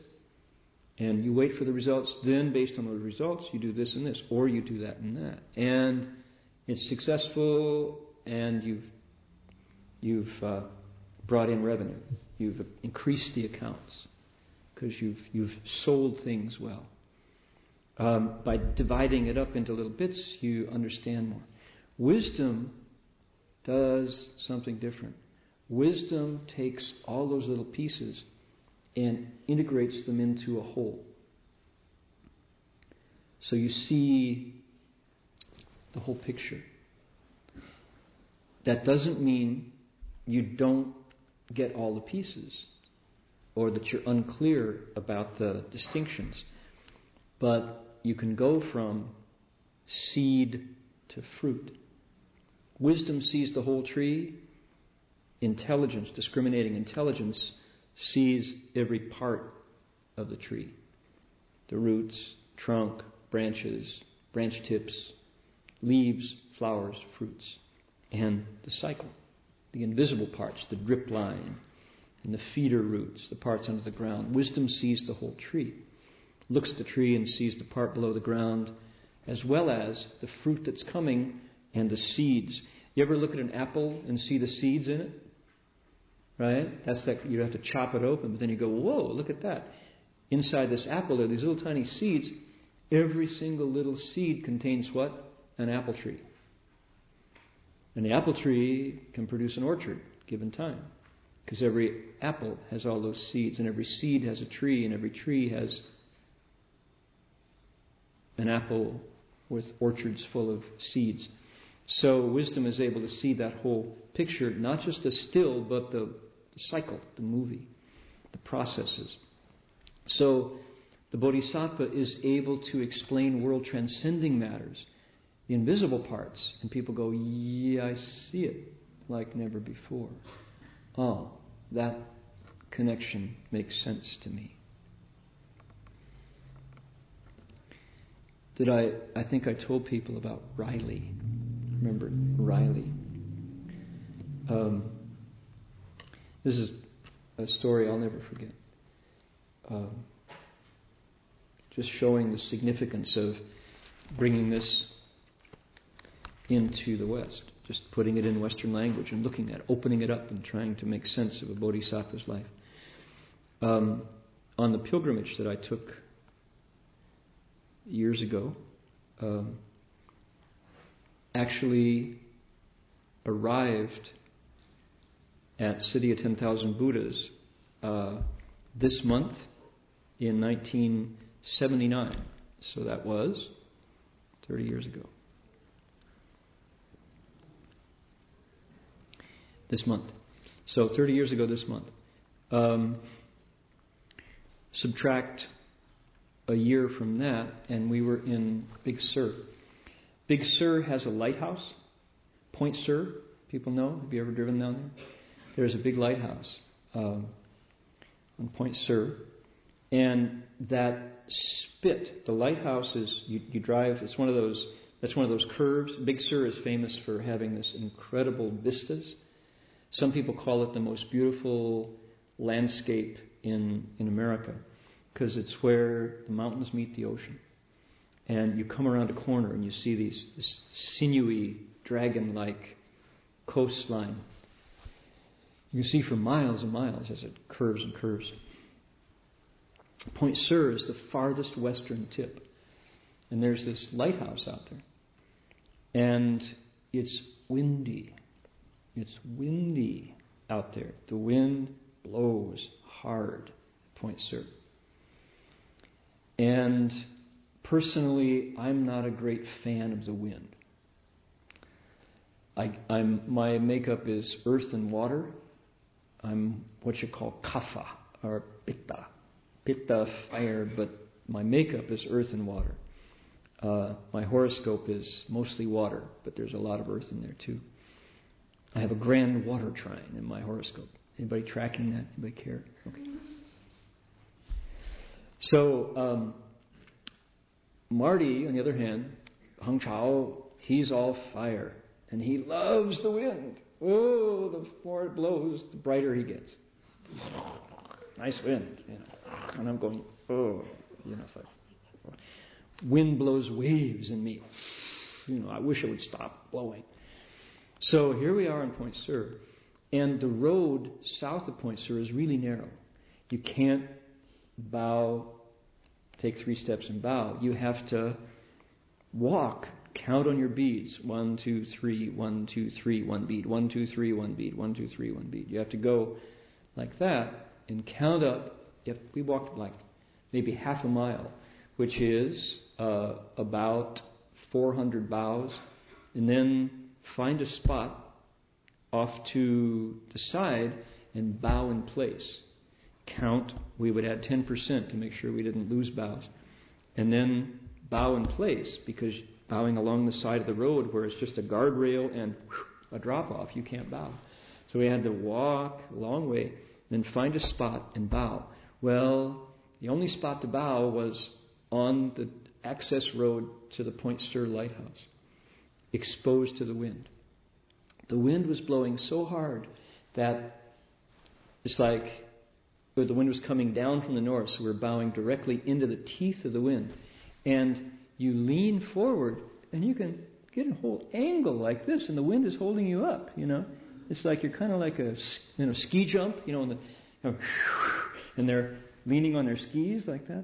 and you wait for the results. Then, based on those results, you do this and this, or you do that and that, and it's successful, and you've you've uh, brought in revenue, you've increased the accounts because you've you've sold things well. Um, by dividing it up into little bits, you understand more. Wisdom does something different. Wisdom takes all those little pieces and integrates them into a whole. So you see the whole picture. That doesn't mean you don't get all the pieces or that you're unclear about the distinctions. But you can go from seed to fruit. Wisdom sees the whole tree. Intelligence, discriminating intelligence, sees every part of the tree the roots, trunk, branches, branch tips, leaves, flowers, fruits, and the cycle, the invisible parts, the drip line, and the feeder roots, the parts under the ground. Wisdom sees the whole tree, looks at the tree and sees the part below the ground, as well as the fruit that's coming and the seeds. You ever look at an apple and see the seeds in it? Right? That's that you have to chop it open, but then you go, whoa, look at that. Inside this apple, there are these little tiny seeds. Every single little seed contains what? An apple tree. And the apple tree can produce an orchard given time. Because every apple has all those seeds, and every seed has a tree, and every tree has an apple with orchards full of seeds. So wisdom is able to see that whole picture, not just the still, but the, the cycle, the movie, the processes. So the Bodhisattva is able to explain world transcending matters, the invisible parts, and people go, Yeah, I see it like never before. Oh, that connection makes sense to me. Did I? I think I told people about Riley. Remember Riley? Um, this is a story I'll never forget. Um, just showing the significance of bringing this into the West, just putting it in Western language and looking at opening it up and trying to make sense of a bodhisattva's life. Um, on the pilgrimage that I took years ago, um, actually arrived at City of 10,000 Buddhas uh, this month in 1979. So that was 30 years ago. This month. So 30 years ago this month. Um, subtract a year from that, and we were in Big Sur. Big Sur has a lighthouse, Point Sur. People know? Have you ever driven down there? There's a big lighthouse um, on Point Sur, and that spit, the lighthouse is you, you drive. It's one of those. That's one of those curves. Big Sur is famous for having this incredible vistas. Some people call it the most beautiful landscape in in America because it's where the mountains meet the ocean. And you come around a corner and you see these this sinewy, dragon like coastline. You see for miles and miles as it curves and curves. Point Sur is the farthest western tip. And there's this lighthouse out there. And it's windy. It's windy out there. The wind blows hard Point Sur. And personally, I'm not a great fan of the wind. I, am my makeup is earth and water. I'm what you call kapha or pitta, pitta fire, but my makeup is earth and water. Uh, my horoscope is mostly water, but there's a lot of earth in there too. I have a grand water trine in my horoscope. Anybody tracking that? Anybody care? Okay. So um, Marty, on the other hand, Heng Chau, he's all fire, and he loves the wind. Oh, the more it blows, the brighter he gets. Nice wind, you know. And I'm going, oh, you know, it's like wind blows waves in me. You know, I wish it would stop blowing. So here we are in Point Sur, and the road south of Point Sur is really narrow. You can't bow, take three steps and bow. You have to walk, count on your beads. One, two, three, one, two, three, one bead. One, two, three, one bead. One, two, three, one bead. You have to go like that and count up. Yep, we walked like maybe half a mile, which is uh, about 400 bows, and then find a spot off to the side and bow in place. Count, we would add 10% to make sure we didn't lose bows. And then bow in place because bowing along the side of the road where it's just a guardrail and a drop off, you can't bow. So we had to walk a long way, then find a spot and bow. Well, the only spot to bow was on the access road to the Point Sur Lighthouse, exposed to the wind. The wind was blowing so hard that it's like the wind was coming down from the north, so we we're bowing directly into the teeth of the wind. And you lean forward, and you can get a whole angle like this, and the wind is holding you up, you know. It's like you're kind of like a you know, ski jump, you know, and, the, you know, *laughs* and they're leaning on their skis like that.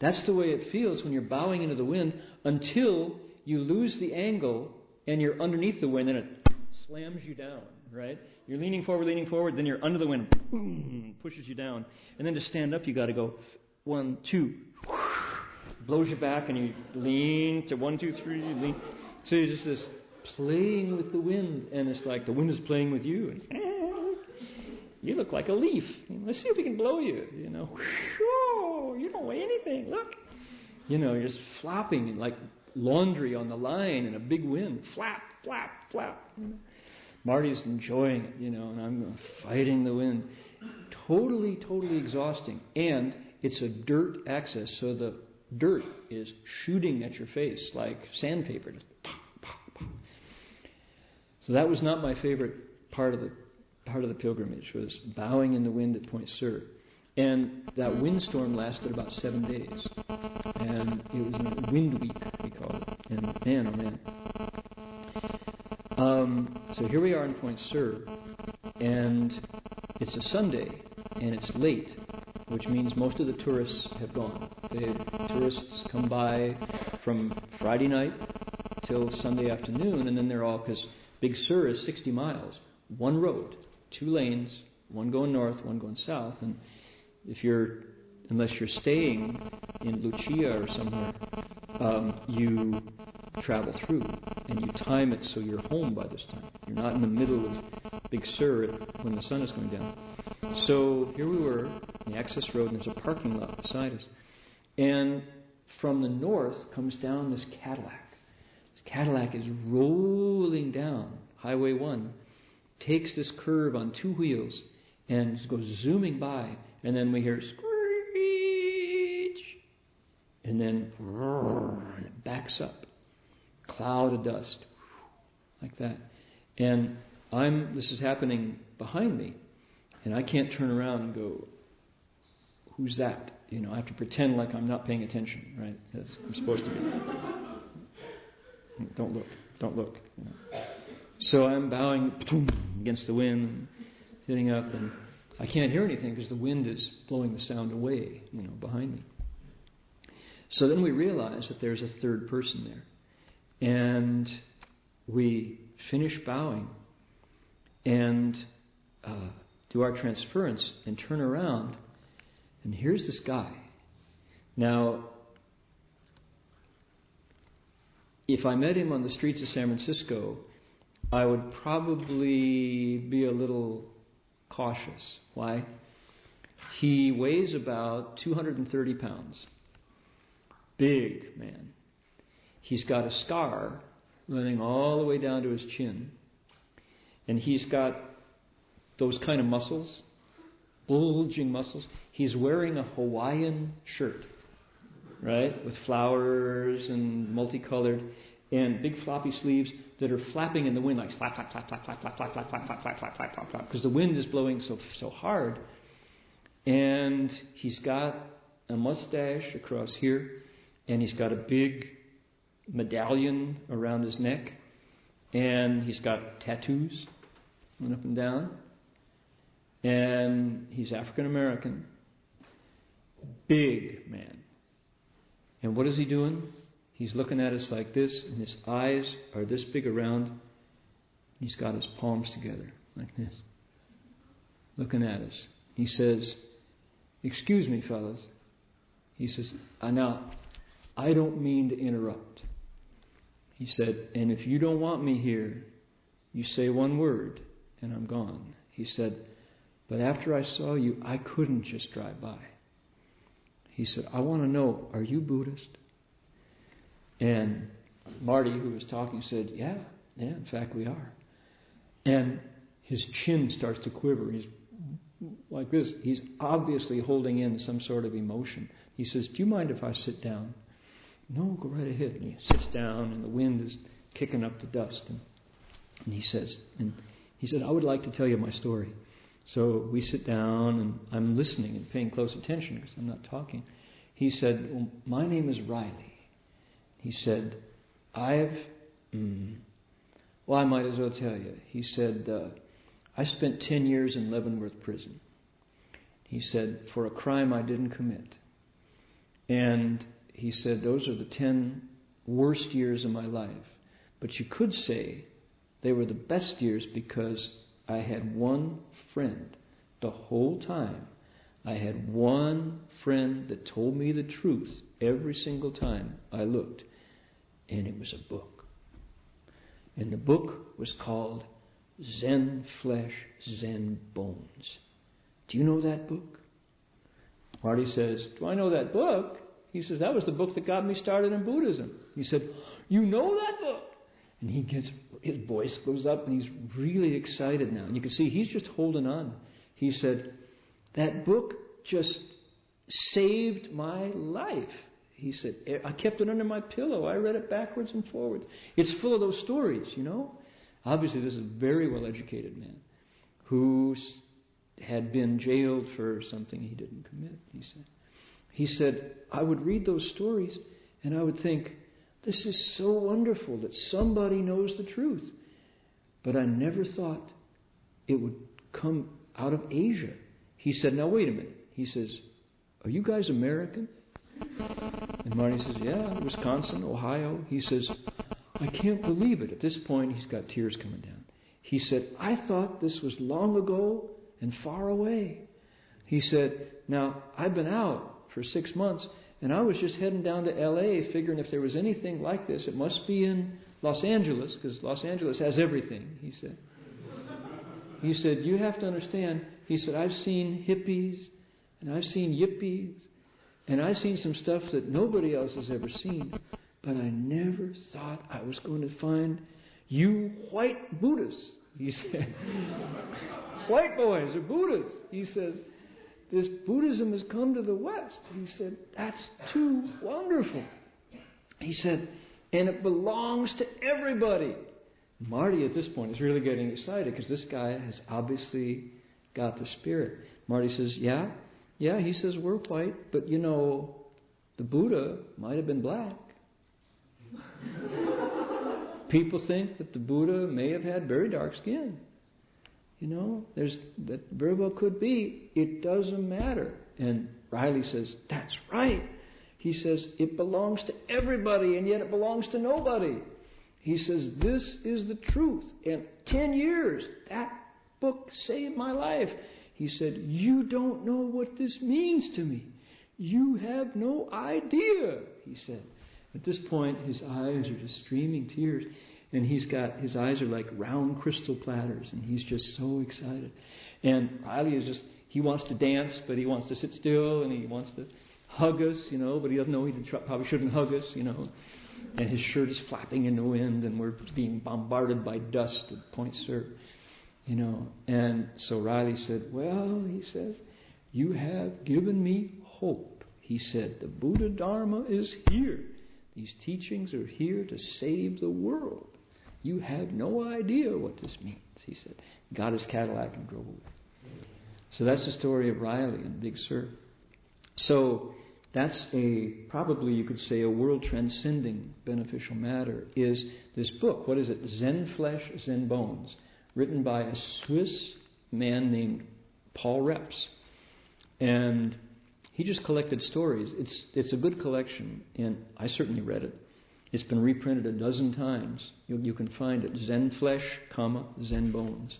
That's the way it feels when you're bowing into the wind until you lose the angle and you're underneath the wind and it slams you down, right? You're leaning forward, leaning forward, then you're under the wind, boom, pushes you down. And then to stand up, you got to go one, two, blows you back, and you lean to one, two, three, you lean. So you're just this playing with the wind, and it's like the wind is playing with you. And, eh, you look like a leaf. Let's see if we can blow you. You know, you don't weigh anything. Look, you know, you're just flopping like laundry on the line in a big wind. Flap, flap, flap. Marty's enjoying it, you know, and I'm fighting the wind. Totally, totally exhausting. And it's a dirt access, so the dirt is shooting at your face like sandpaper. So that was not my favorite part of the part of the pilgrimage was bowing in the wind at Point Sur. And that windstorm lasted about seven days. And it was a wind week, we call it. And man, oh man. Um, so here we are in Point Sur, and it's a Sunday, and it's late, which means most of the tourists have gone. The tourists come by from Friday night till Sunday afternoon, and then they're all, because Big Sur is 60 miles, one road two lanes, one going north, one going south, and if you're unless you're staying in Lucia or somewhere, um, you travel through and you time it so you're home by this time. You're not in the middle of Big Sur when the sun is going down. So here we were, the access road, and there's a parking lot beside us. And from the north comes down this Cadillac. This Cadillac is rolling down Highway 1 takes this curve on two wheels and goes zooming by, and then we hear screech, and then and it backs up, cloud of dust, like that. And I'm this is happening behind me, and I can't turn around and go, "Who's that?" You know, I have to pretend like I'm not paying attention, right? As I'm supposed to be. Don't look. Don't look. You know. So I'm bowing against the wind, sitting up, and I can't hear anything because the wind is blowing the sound away, you know, behind me. So then we realize that there's a third person there. And we finish bowing and uh, do our transference and turn around, and here's this guy. Now, if I met him on the streets of San Francisco, I would probably be a little cautious. Why? He weighs about 230 pounds. Big man. He's got a scar running all the way down to his chin. And he's got those kind of muscles, bulging muscles. He's wearing a Hawaiian shirt, right, with flowers and multicolored, and big floppy sleeves that are flapping in the wind like flap, flap, flap, flap, flap, flap, flap, flap, flap, flap, flap, flap, flap, flap, flap, because the wind is blowing so so hard. And he's got a mustache across here, and he's got a big medallion around his neck, and he's got tattoos going up and down, and he's African American, big man. And what is he doing? He's looking at us like this, and his eyes are this big around. He's got his palms together like this, looking at us. He says, Excuse me, fellas. He says, Now, I don't mean to interrupt. He said, And if you don't want me here, you say one word, and I'm gone. He said, But after I saw you, I couldn't just drive by. He said, I want to know, are you Buddhist? And Marty, who was talking, said, Yeah, yeah, in fact, we are. And his chin starts to quiver. He's like this. He's obviously holding in some sort of emotion. He says, Do you mind if I sit down? No, go right ahead. And he sits down, and the wind is kicking up the dust. And, and he says, and he said, I would like to tell you my story. So we sit down, and I'm listening and paying close attention because I'm not talking. He said, well, My name is Riley. He said, I've, mm, well, I might as well tell you. He said, uh, I spent 10 years in Leavenworth prison. He said, for a crime I didn't commit. And he said, those are the 10 worst years of my life. But you could say they were the best years because I had one friend the whole time. I had one friend that told me the truth every single time I looked and it was a book. And the book was called Zen Flesh, Zen Bones. Do you know that book? Marty says, Do I know that book? He says, That was the book that got me started in Buddhism. He said, You know that book? And he gets, his voice goes up and he's really excited now. And you can see he's just holding on. He said, That book just saved my life. He said, eh, I kept it under my pillow. I read it backwards and forwards. It's full of those stories, you know. Obviously, this is a very well educated man who had been jailed for something he didn't commit, he said. He said, I would read those stories and I would think, this is so wonderful that somebody knows the truth. But I never thought it would come out of Asia. He said, Now, wait a minute. He says, Are you guys American? And Marty says, Yeah, Wisconsin, Ohio. He says, I can't believe it. At this point, he's got tears coming down. He said, I thought this was long ago and far away. He said, Now, I've been out for six months, and I was just heading down to LA figuring if there was anything like this, it must be in Los Angeles, because Los Angeles has everything, he said. He said, You have to understand, he said, I've seen hippies, and I've seen yippies, and I've seen some stuff that nobody else has ever seen, but I never thought I was going to find you white Buddhists. He said, *laughs* White boys are Buddhists. He says, This Buddhism has come to the West. He said, That's too wonderful. He said, And it belongs to everybody. Marty, at this point, is really getting excited because this guy has obviously got the spirit. Marty says, Yeah, yeah, he says we're white, but you know, the Buddha might have been black. People think that the Buddha may have had very dark skin. You know, there's that very well could be. It doesn't matter. And Riley says, That's right. He says, It belongs to everybody, and yet it belongs to nobody. He says, This is the truth. And 10 years, that book saved my life. He said, You don't know what this means to me. You have no idea, he said. At this point, his eyes are just streaming tears. And he's got, his eyes are like round crystal platters. And he's just so excited. And Riley is just, he wants to dance, but he wants to sit still. And he wants to hug us, you know, but he doesn't know he probably shouldn't hug us, you know. And his shirt is flapping in the wind, and we're being bombarded by dust at Point Sur. You know, and so Riley said, Well, he says, you have given me hope. He said, The Buddha Dharma is here. These teachings are here to save the world. You have no idea what this means, he said. Got his Cadillac and drove away. So that's the story of Riley and Big Sur. So that's a probably you could say a world transcending beneficial matter is this book. What is it? Zen Flesh, Zen Bones, written by a Swiss man named Paul Reps. And he just collected stories. It's it's a good collection, and I certainly read it. It's been reprinted a dozen times. You, you can find it Zen Flesh, comma Zen Bones,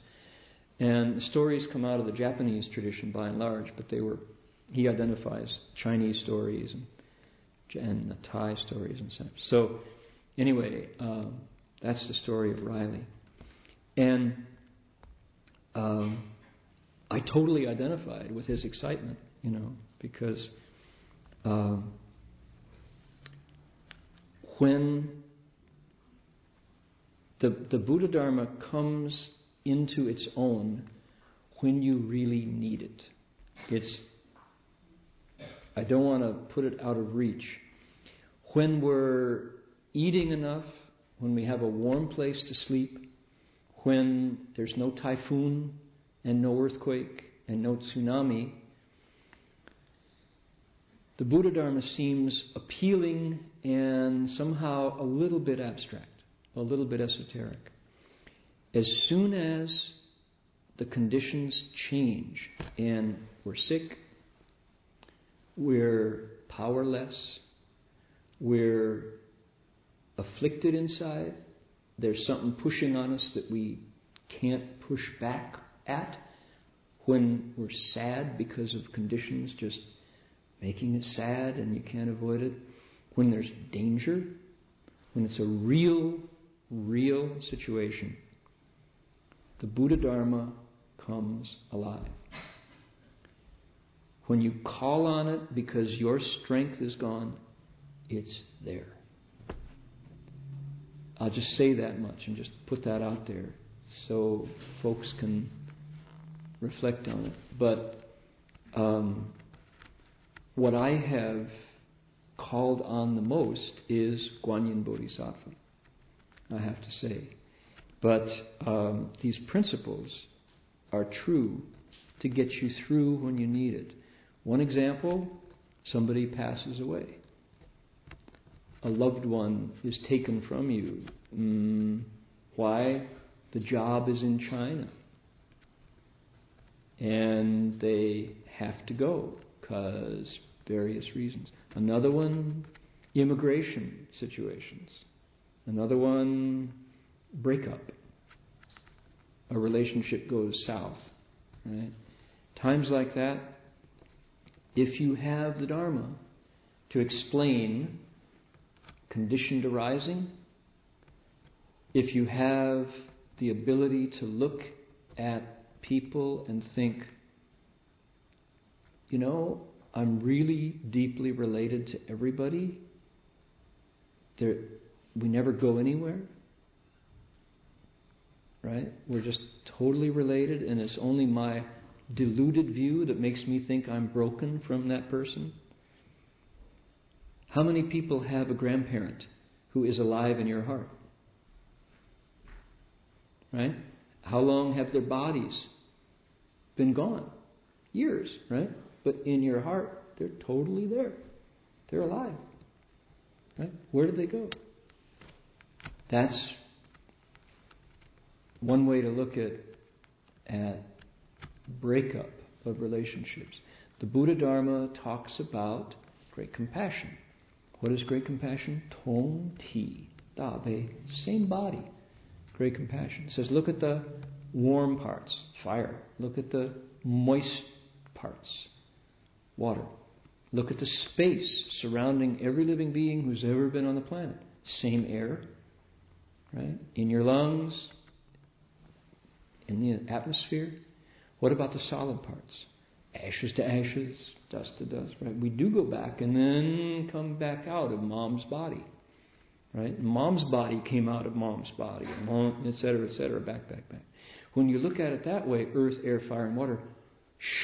and the stories come out of the Japanese tradition by and large, but they were he identifies Chinese stories and, and the Thai stories and such. So, anyway, um, that's the story of Riley. And um, I totally identified with his excitement, you know, because um, when the, the Buddha Dharma comes into its own when you really need it. It's I don't want to put it out of reach. When we're eating enough, when we have a warm place to sleep, when there's no typhoon and no earthquake and no tsunami, the Buddha Dharma seems appealing and somehow a little bit abstract, a little bit esoteric. As soon as the conditions change and we're sick we're powerless. We're afflicted inside. There's something pushing on us that we can't push back at. When we're sad because of conditions just making us sad and you can't avoid it. When there's danger. When it's a real, real situation. The Buddha Dharma comes alive. When you call on it because your strength is gone, it's there. I'll just say that much and just put that out there so folks can reflect on it. But um, what I have called on the most is Guanyin Bodhisattva, I have to say. But um, these principles are true to get you through when you need it. One example somebody passes away. A loved one is taken from you. Mm, why? The job is in China. And they have to go because various reasons. Another one, immigration situations. Another one, breakup. A relationship goes south. Right? Times like that, if you have the Dharma to explain conditioned arising, if you have the ability to look at people and think, you know, I'm really deeply related to everybody. There, we never go anywhere. Right? We're just totally related, and it's only my deluded view that makes me think I'm broken from that person? How many people have a grandparent who is alive in your heart? Right? How long have their bodies been gone? Years, right? But in your heart, they're totally there. They're alive. Right? Where did they go? That's one way to look at at breakup of relationships. The Buddha Dharma talks about great compassion. What is great compassion? Tong Ti Da Bei, same body. Great compassion. It says, look at the warm parts, fire. Look at the moist parts, water. Look at the space surrounding every living being who's ever been on the planet. Same air, right? In your lungs, in the atmosphere, what about the solid parts? Ashes to ashes, dust to dust, right? We do go back and then come back out of mom's body, right? Mom's body came out of mom's body, mom, et cetera, et cetera, back, back, back. When you look at it that way, earth, air, fire, and water,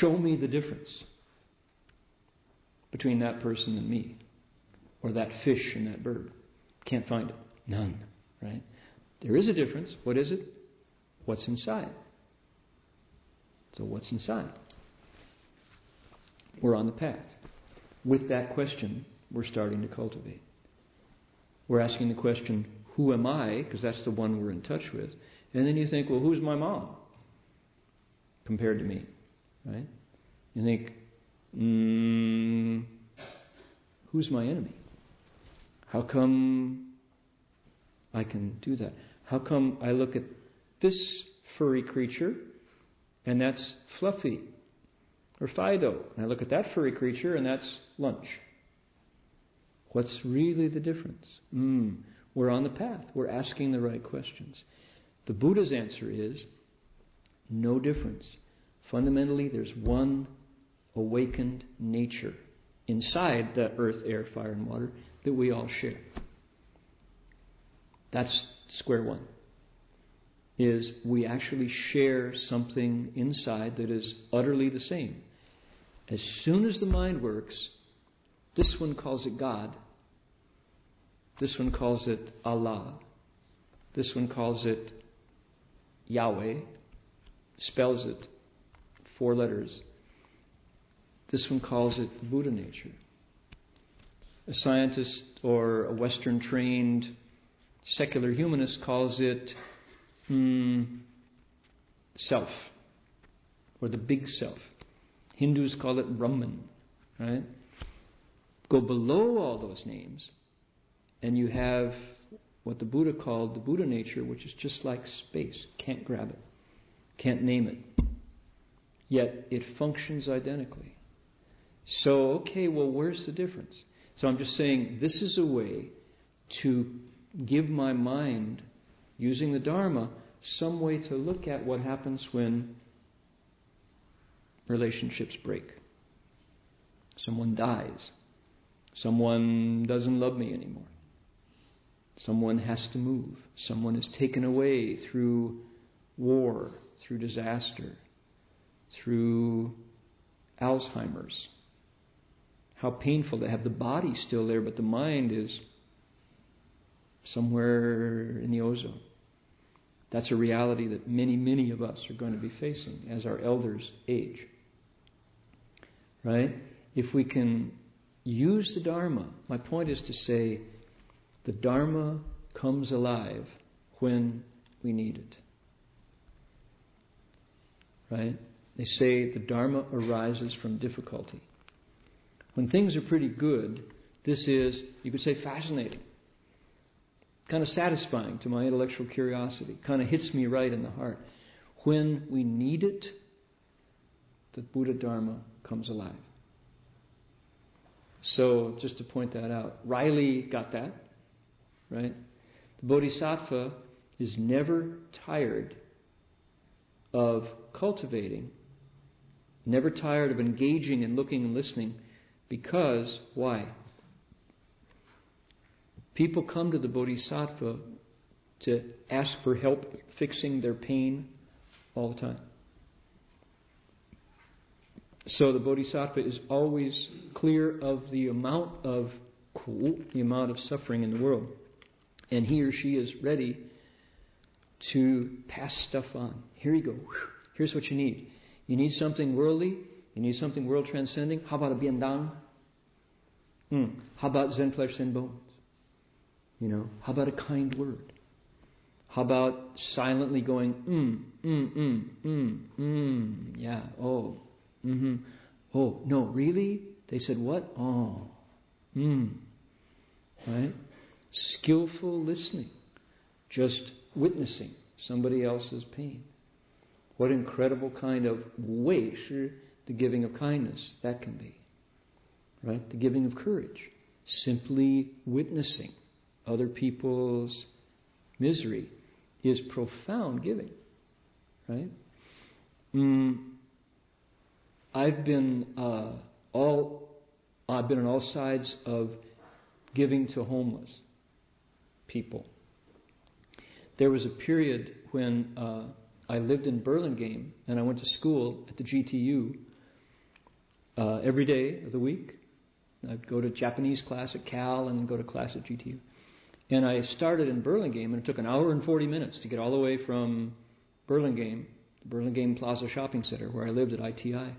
show me the difference between that person and me, or that fish and that bird. Can't find it. None. Right? There is a difference. What is it? What's inside? So, what's inside? We're on the path. With that question, we're starting to cultivate. We're asking the question, Who am I? Because that's the one we're in touch with. And then you think, Well, who's my mom compared to me? Right? You think, mm, Who's my enemy? How come I can do that? How come I look at this furry creature and that's Fluffy or Fido? And I look at that furry creature and that's Lunch. What's really the difference? Mm, we're on the path. We're asking the right questions. The Buddha's answer is no difference. Fundamentally, there's one awakened nature inside the earth, air, fire, and water that we all share. That's square one. Is we actually share something inside that is utterly the same. As soon as the mind works, this one calls it God. This one calls it Allah. This one calls it Yahweh. Spells it four letters. This one calls it the Buddha nature. A scientist or a Western trained secular humanist calls it hmm, self or the big self. Hindus call it Brahman, right? Go below all those names, and you have what the Buddha called the Buddha nature, which is just like space. Can't grab it, can't name it. Yet it functions identically. So, okay, well, where's the difference? So I'm just saying this is a way to give my mind, using the Dharma, some way to look at what happens when relationships break. Someone dies. Someone doesn't love me anymore. Someone has to move. Someone is taken away through war, through disaster, through Alzheimer's. How painful to have the body still there, but the mind is somewhere in the ozone. That's a reality that many, many of us are going to be facing as our elders age. Right? If we can use the Dharma, my point is to say the Dharma comes alive when we need it. Right? They say the Dharma arises from difficulty. When things are pretty good, this is, you could say, fascinating. Kind of satisfying to my intellectual curiosity. Kind of hits me right in the heart. When we need it, the Buddha Dharma comes alive. So, just to point that out, Riley got that, right? The Bodhisattva is never tired of cultivating, never tired of engaging and looking and listening, because, why? People come to the Bodhisattva to ask for help fixing their pain all the time. So the Bodhisattva is always clear of the amount of cool, the amount of suffering in the world. And he or she is ready to pass stuff on. Here you go. Here's what you need. You need something worldly. You need something world transcending. How about a biandang? Hmm. How about Zen flesh, Zen bones? You know, how about a kind word? How about silently going, mm, mm, mm, mm, mm, yeah, oh, mm-hmm. Oh, no, really? They said, what? Oh, mm. Right? Skillful listening, just witnessing somebody else's pain. What incredible kind of way the giving of kindness that can be. Right? The giving of courage. Simply witnessing other people's misery is profound giving. Right? Mm, I've been uh, all I've been on all sides of giving to homeless people. There was a period when uh, I lived in Burlingame and I went to school at the GTU uh, every day of the week. I'd go to Japanese class at Cal and go to class at GTU. And I started in Burlingame, and it took an hour and 40 minutes to get all the way from Burlingame, the Burlingame Plaza Shopping Center, where I lived at ITI,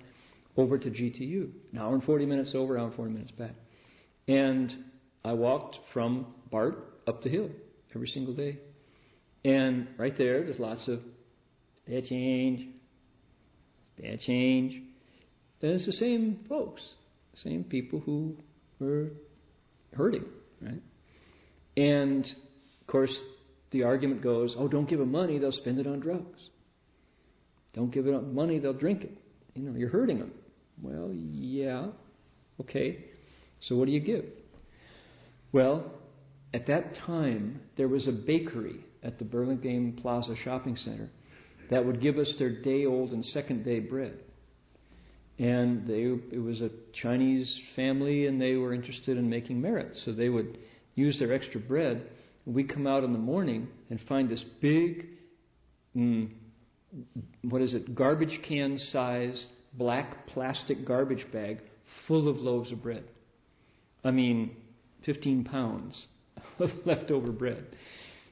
over to GTU. An hour and 40 minutes over, hour and 40 minutes back. And I walked from BART up the hill every single day. And right there, there's lots of bad change, bad change. And it's the same folks, same people who were hurting, right? And of course, the argument goes, oh, don't give them money, they'll spend it on drugs. Don't give them money, they'll drink it. You know, you're hurting them. Well, yeah, okay. So what do you give? Well, at that time, there was a bakery at the Burlingame Plaza Shopping Center that would give us their day old and second day bread. And they, it was a Chinese family, and they were interested in making merit. So they would use their extra bread. We'd come out in the morning and find this big, mm, what is it, garbage can size black plastic garbage bag full of loaves of bread. I mean, 15 pounds *laughs* of leftover bread.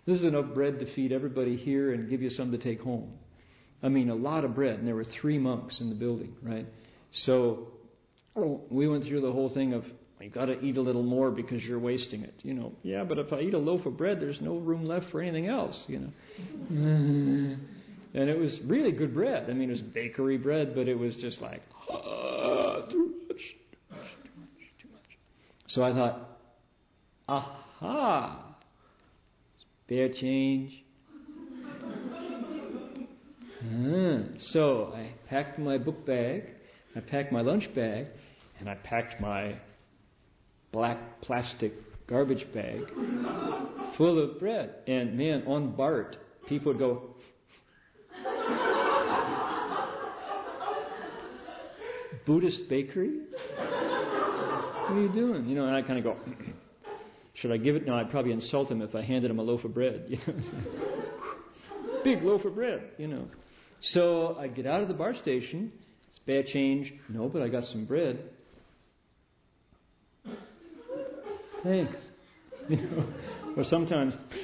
This is enough bread to feed everybody here and give you some to take home. I mean, a lot of bread. And there were three monks in the building, right? So we went through the whole thing of you've got to eat a little more because you're wasting it. You know, yeah, but if I eat a loaf of bread, there's no room left for anything else. You know, *laughs* and it was really good bread. I mean, it was bakery bread, but it was just like ah, too much, too much, too much. So I thought, aha, spare change. Ah, so I packed my book bag, I packed my lunch bag, and I packed my black plastic garbage bag full of bread. And man, on BART, people would go, Buddhist bakery? What are you doing? You know, and I kind of go, *clears throat* should I give it? No, I'd probably insult him if I handed him a loaf of bread. *laughs* You know? Big loaf of bread, you know. So I get out of the BART station. It's bad change. No, but I got some bread. Thanks. *laughs* You know, or sometimes *clears throat*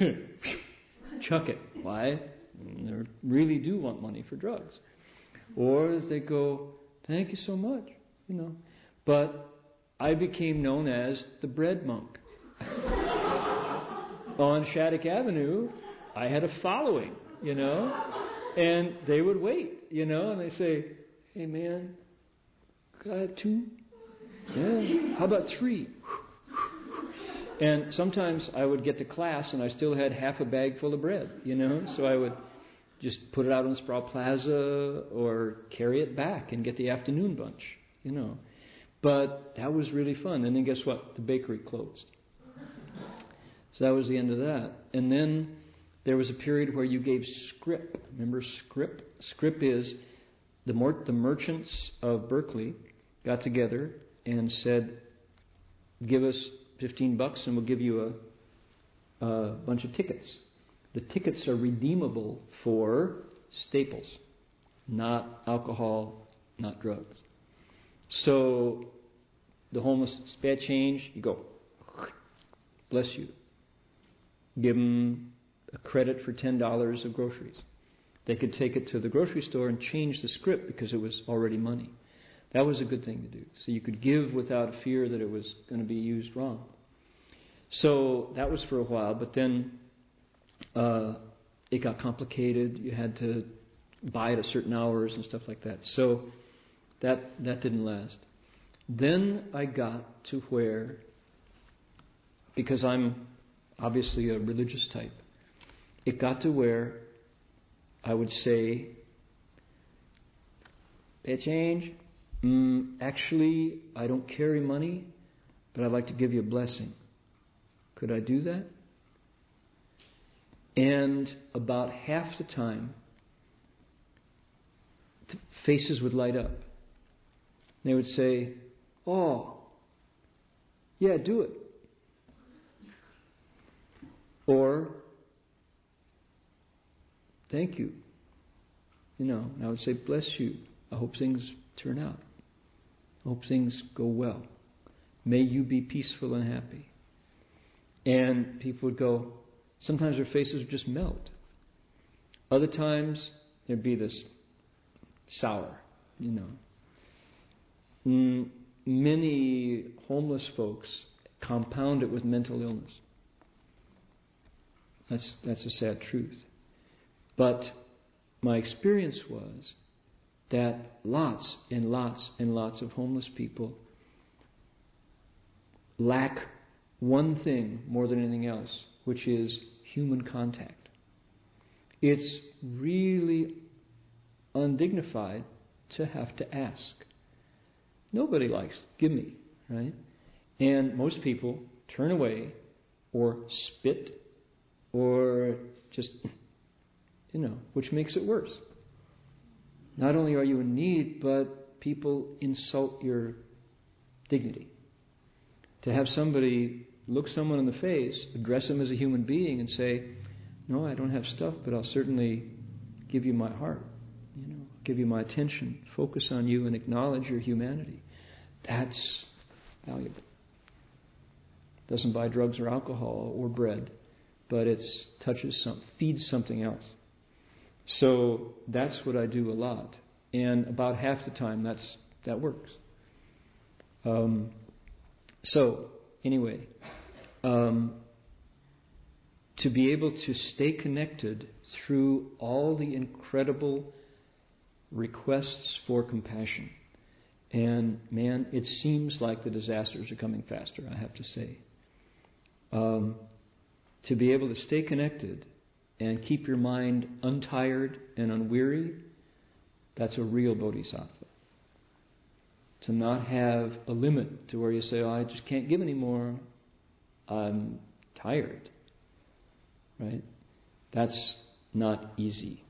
chuck it. Why? They really do want money for drugs. Or as they go, thank you so much. You know, but I became known as the bread monk. *laughs* On Shattuck Avenue, I had a following, you know, and they would wait, you know, and they say, "Hey man, could I have two? Yeah. How about three? And sometimes I would get to class and I still had half a bag full of bread, you know, so I would just put it out on Sproul Plaza or carry it back and get the afternoon bunch, you know. But that was really fun. And then guess what? The bakery closed. So that was the end of that. And then there was a period where you gave scrip. Remember scrip? Scrip is the, more, the merchants of Berkeley got together and said, give us 15 bucks and we'll give you a, a bunch of tickets. The tickets are redeemable for staples, not alcohol, not drugs. So the homeless spare change, you go, bless you. Give them a credit for $10 of groceries. They could take it to the grocery store and change the scrip because it was already money. That was a good thing to do. So you could give without fear that it was going to be used wrong. So that was for a while, but then uh, it got complicated. You had to buy it at certain hours and stuff like that. So that that didn't last. Then I got to where, because I'm obviously a religious type, it got to where I would say, pay change. Mm, actually, I don't carry money, but I'd like to give you a blessing. Could I do that? And about half the time, faces would light up. They would say, Oh, yeah, do it. Or, thank you. You know, I would say, bless you. I hope things turn out. I hope things go well. May you be peaceful and happy. And people would go, sometimes their faces would just melt. Other times, there'd be this sour, you know. Mm, many homeless folks compound it with mental illness. That's, that's a sad truth. But my experience was that lots and lots and lots of homeless people lack one thing more than anything else, which is human contact. It's really undignified to have to ask. Nobody likes, give me, right? And most people turn away or spit or just, you know, which makes it worse. Not only are you in need, but people insult your dignity. To have somebody look someone in the face, address them as a human being, and say, No, I don't have stuff, but I'll certainly give you my heart, you know, give you my attention, focus on you, and acknowledge your humanity. That's valuable. Doesn't buy drugs or alcohol or bread, but it touches some, feeds something else. So that's what I do a lot, and about half the time that's that works. Um, so anyway, um, to be able to stay connected through all the incredible requests for compassion. And man, it seems like the disasters are coming faster, I have to say. Um, to be able to stay connected and keep your mind untired and unweary, that's a real bodhisattva. To not have a limit to where you say, oh, I just can't give anymore. I'm tired. Right? That's not easy.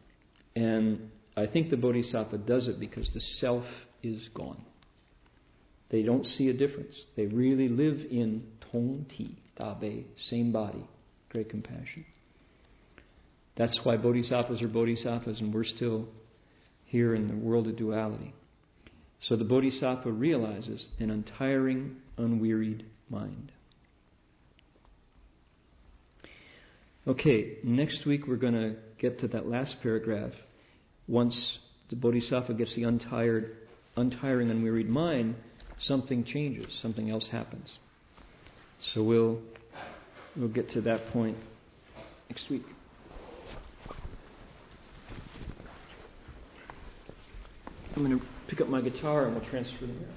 And I think the bodhisattva does it because the self is gone. They don't see a difference. They really live in Tong Ti, Da Bei, same body, great compassion. That's why bodhisattvas are bodhisattvas and we're still here in the world of duality. So the bodhisattva realizes an untiring, unwearied mind. Okay, next week we're going to get to that last paragraph. Once the bodhisattva gets the untired, untiring, unwearied mind, something changes, something else happens. So we'll we'll get to that point next week. I'm going to pick up my guitar and we'll transfer the here.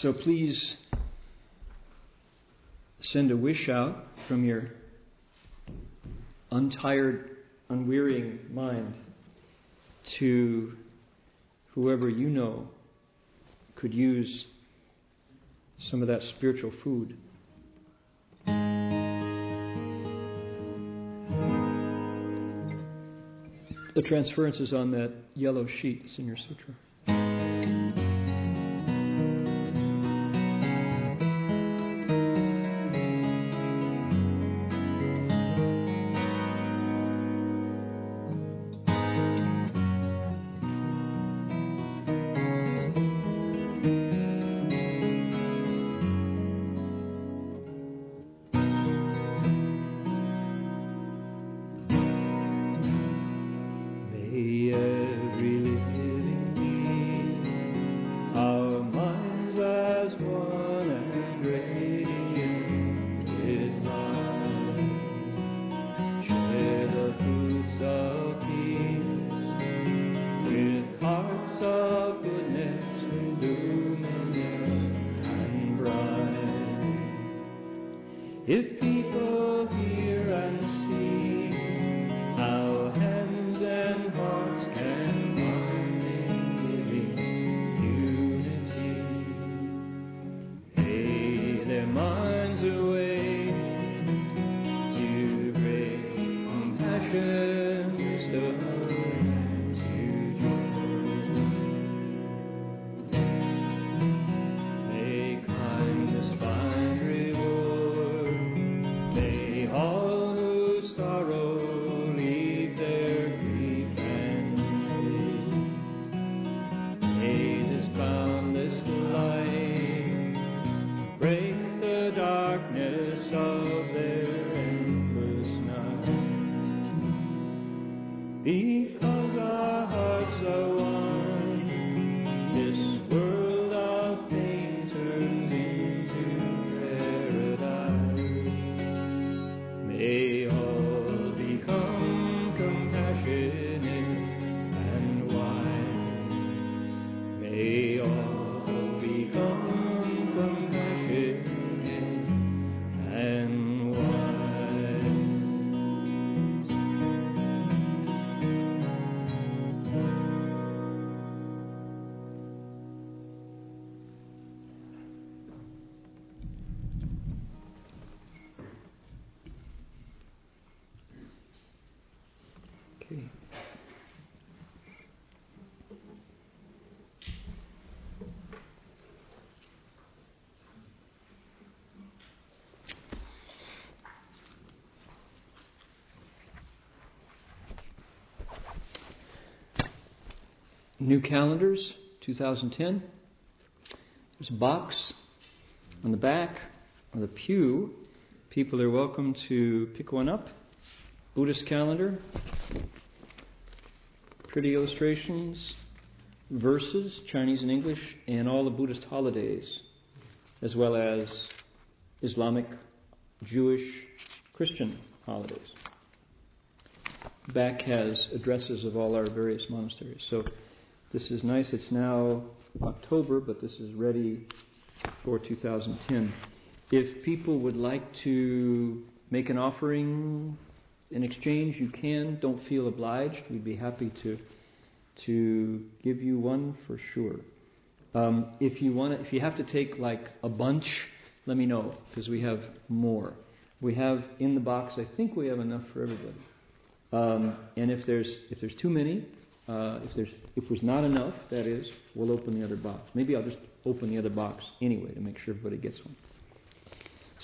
So please send a wish out from your untired, unwearying mind to whoever you know could use some of that spiritual food. The transference is on that yellow sheet. It's in your sutra. New calendars, 2010. There's a box on the back of the pew. People are welcome to pick one up. Buddhist calendar, pretty illustrations, verses, Chinese and English, and all the Buddhist holidays, as well as Islamic, Jewish, Christian holidays. Back has addresses of all our various monasteries. So this is nice. It's now October, but this is ready for 2010. If people would like to make an offering in exchange, you can. Don't feel obliged. We'd be happy to to give you one for sure. Um, if you want, if you have to take like a bunch, let me know because we have more. We have in the box. I think we have enough for everybody. Um, and if there's if there's too many, if there's if there's not enough, that is, we'll open the other box. Maybe I'll just open the other box anyway to make sure everybody gets one.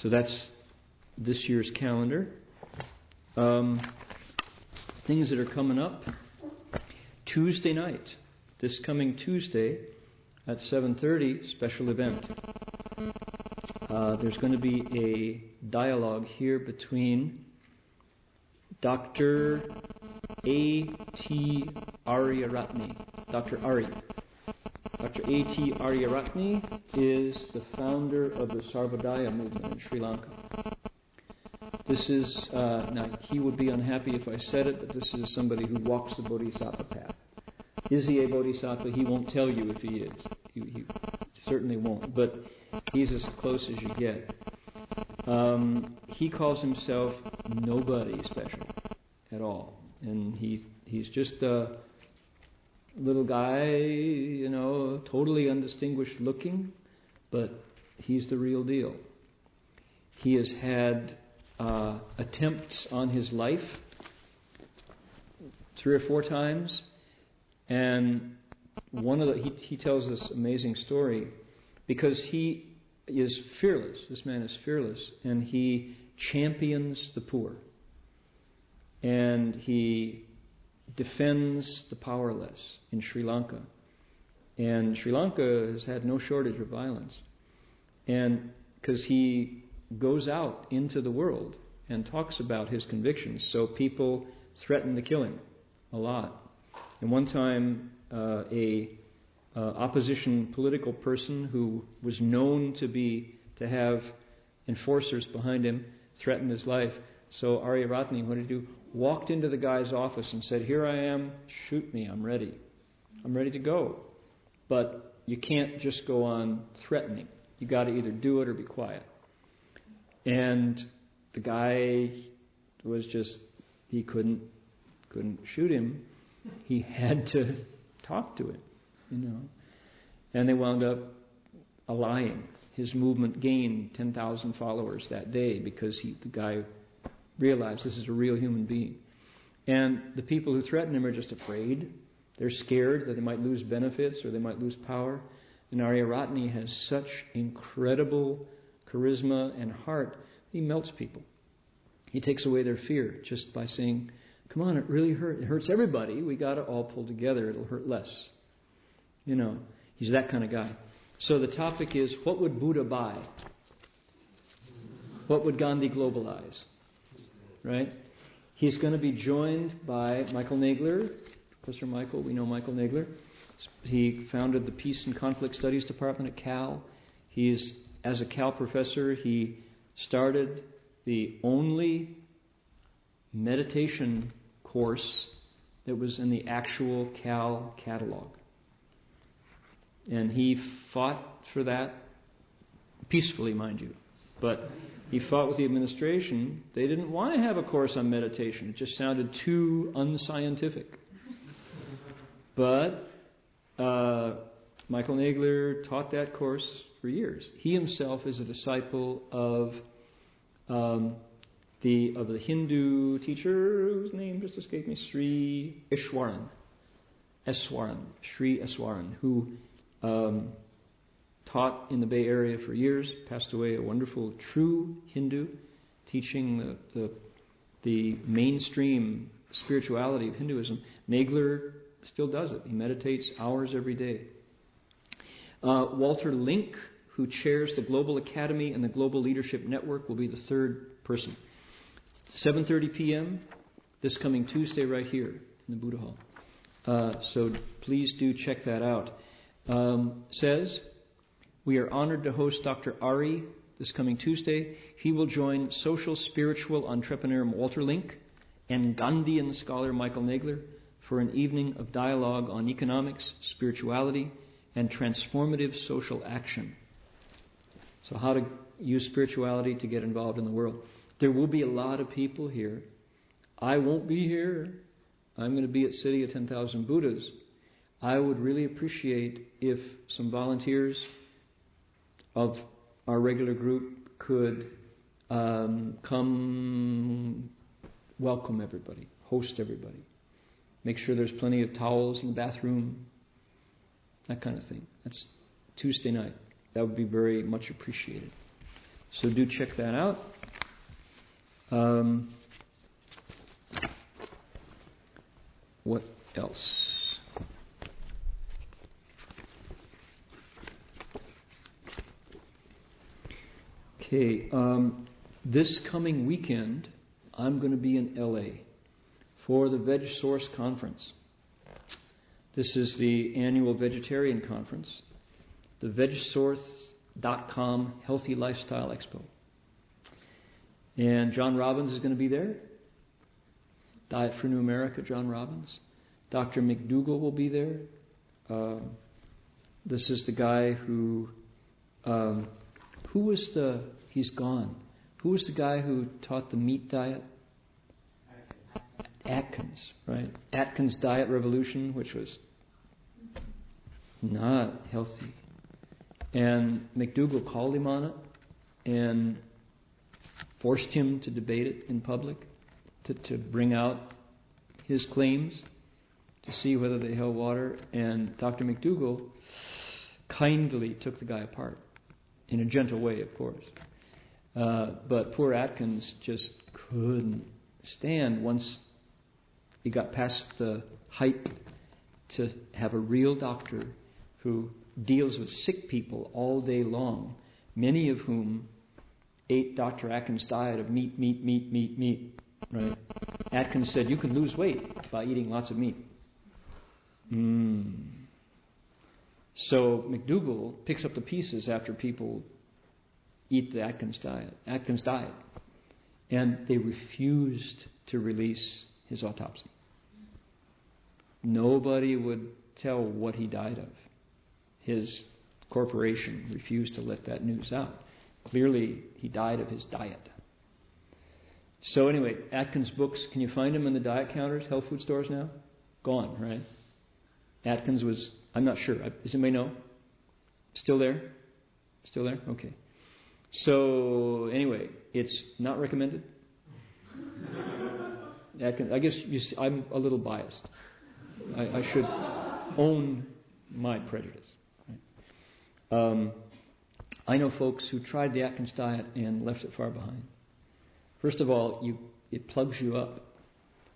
So that's this year's calendar. Um, things that are coming up. Tuesday night, this coming Tuesday at 7:30, special event. Uh, there's going to be a dialogue here between Dr. A. T. Ariyaratne, Dr. Ari. Dr. A. T. Ariyaratne is the founder of the Sarvodaya movement in Sri Lanka. This is, uh, now he would be unhappy if I said it, but this is somebody who walks the Bodhisattva path. Is he a Bodhisattva? He won't tell you if he is. He, he certainly won't, but he's as close as you get. Um, he calls himself nobody special at all, and he's he's just a little guy, you know, totally undistinguished looking, but he's the real deal. He has had uh, attempts on his life three or four times, and one of the he, he tells this amazing story because he is fearless. This man is fearless, and he champions the poor, and he defends the powerless in Sri Lanka. And Sri Lanka has had no shortage of violence, and because he goes out into the world and talks about his convictions, so people threaten to kill him a lot. And one time, uh, a uh, opposition political person who was known to be to have enforcers behind him threatened his life. So Ariyaratne, what did he do? Walked into the guy's office and said, "Here I am. Shoot me. I'm ready. I'm ready to go." But you can't just go on threatening. You got to either do it or be quiet. And the guy was just he couldn't couldn't shoot him. He *laughs* had to talk to him, you know. And they wound up allying. His movement gained 10,000 followers that day because he, the guy realized this is a real human being. And the people who threaten him are just afraid. They're scared that they might lose benefits or they might lose power. And Ariyaratne has such incredible charisma and heart, he melts people. He takes away their fear just by saying, Come on, it really hurts. It hurts everybody. We got to all pull together. It'll hurt less. You know, he's that kind of guy. So the topic is what would Buddha buy? What would Gandhi globalize? Right? He's going to be joined by Michael Nagler, Professor Michael. We know Michael Nagler. He founded the Peace and Conflict Studies Department at Cal. He is, as a Cal professor, he started the only meditation course that was in the actual Cal catalog. And he fought for that peacefully, mind you. But he fought with the administration. They didn't want to have a course on meditation, it just sounded too unscientific. But uh, Michael Nagler taught that course for years. He himself is a disciple of um, the of the Hindu teacher whose name just escaped me, Sri Easwaran. Easwaran, Sri Easwaran, who um, taught in the Bay Area for years, passed away, a wonderful, true Hindu, teaching the, the, the mainstream spirituality of Hinduism. Nagler still does it. He meditates hours every day. Uh, Walter Link, who chairs the Global Academy and the Global Leadership Network, will be the third person. 7:30 p.m. this coming Tuesday, right here in the Buddha Hall. Uh, so please do check that out. Um, says we are honored to host Dr. Ari this coming Tuesday. He will join social spiritual entrepreneur Walter Link and Gandhian scholar Michael Nagler for an evening of dialogue on economics, spirituality, and transformative social action. So, how to use spirituality to get involved in the world. There will be a lot of people here. I won't be here. I'm going to be at City of 10,000 Buddhas. I would really appreciate if some volunteers of our regular group could um, come welcome everybody, host everybody, make sure there's plenty of towels in the bathroom, that kind of thing. That's Tuesday night. That would be very much appreciated. So do check that out. Um, what else? Okay, um, this coming weekend, I'm going to be in LA for the Veg Source Conference. This is the annual vegetarian conference, the VegSource.com Healthy Lifestyle Expo. And John Robbins is going to be there. Diet for New America, John Robbins. Dr. McDougall will be there. Uh, this is the guy who um, who was the, he's gone. Who was the guy who taught the meat diet? Atkins, right? Atkins Diet Revolution, which was not healthy. And McDougall called him on it and forced him to debate it in public, to, to bring out his claims, to see whether they held water. And Dr. McDougall kindly took the guy apart in a gentle way, of course. Uh, but poor Atkins just couldn't stand once he got past the hype to have a real doctor who deals with sick people all day long, many of whom ate Dr. Atkins' diet of meat, meat, meat, meat, meat. Right? Atkins said you can lose weight by eating lots of meat. Mm. So McDougall picks up the pieces after people eat the Atkins diet, Atkins diet, and they refused to release his autopsy. Nobody would tell what he died of. His corporation refused to let that news out. Clearly, he died of his diet. So anyway, Atkins books, can you find them in the diet counters, health food stores now? Gone, right? Atkins was I'm not sure. Does anybody know? Still there? Still there? Okay. So, anyway, it's not recommended. I guess see, I'm a little biased. I, I should own my prejudice. Right? Um, I know folks who tried the Atkins diet and left it far behind. First of all, you, it plugs you up.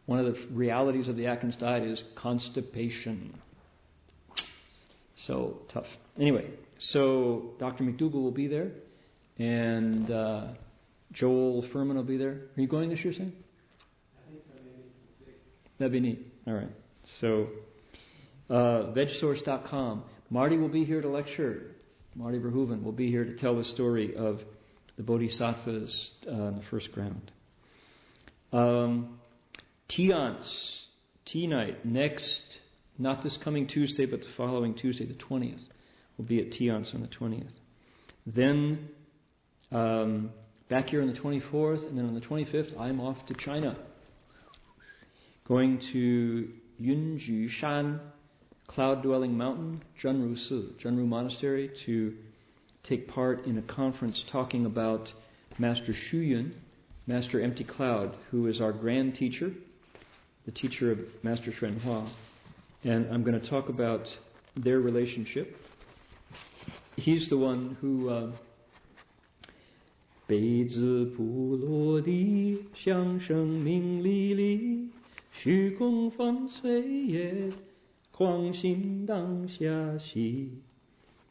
One of the realities of the Atkins diet is constipation. So tough. Anyway, so Dr. McDougall will be there, and uh, Joel Fuhrman will be there. Are you going this year, Sam? I think so, maybe. That'd be neat. All right. So, uh, vegsource.com. Marty will be here to lecture. Marty Verhoeven will be here to tell the story of the Bodhisattvas uh, the first ground. Um, Tiance, tea night, next, not this coming Tuesday, but the following Tuesday, the 20th. We'll be at Tiance on the 20th. Then, um, back here on the 24th, and then on the 25th, I'm off to China. Going to Yunju Shan, Cloud Dwelling Mountain, Zhenru Si, Zhenru Monastery, to take part in a conference talking about Master Hsu Yun, Master Empty Cloud, who is our grand teacher, the teacher of Master Hsuan Hua. And I'm going to talk about their relationship. He's the one who. Uh,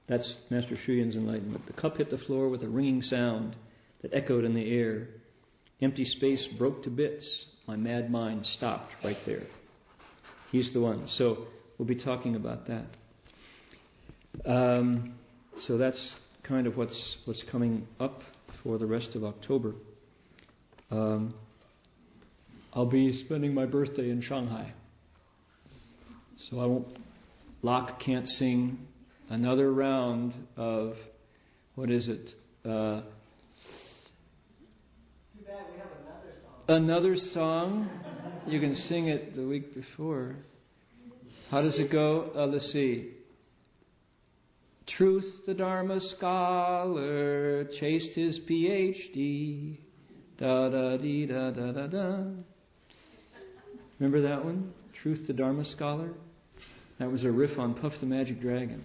that's Master Hsu Yun's enlightenment. The cup hit the floor with a ringing sound that echoed in the air. Empty space broke to bits. My mad mind stopped right there. He's the one. So we'll be talking about that. Um, so that's kind of what's what's coming up for the rest of October. Um, I'll be spending my birthday in Shanghai. So I won't. Locke can't sing another round of what is it? Uh, another song. You can sing it the week before. How does it go? Uh, let's see. Truth, the Dharma scholar, chased his PhD. Da da dee da da da da. Remember that one? Truth, the Dharma scholar? That was a riff on Puff the Magic Dragon.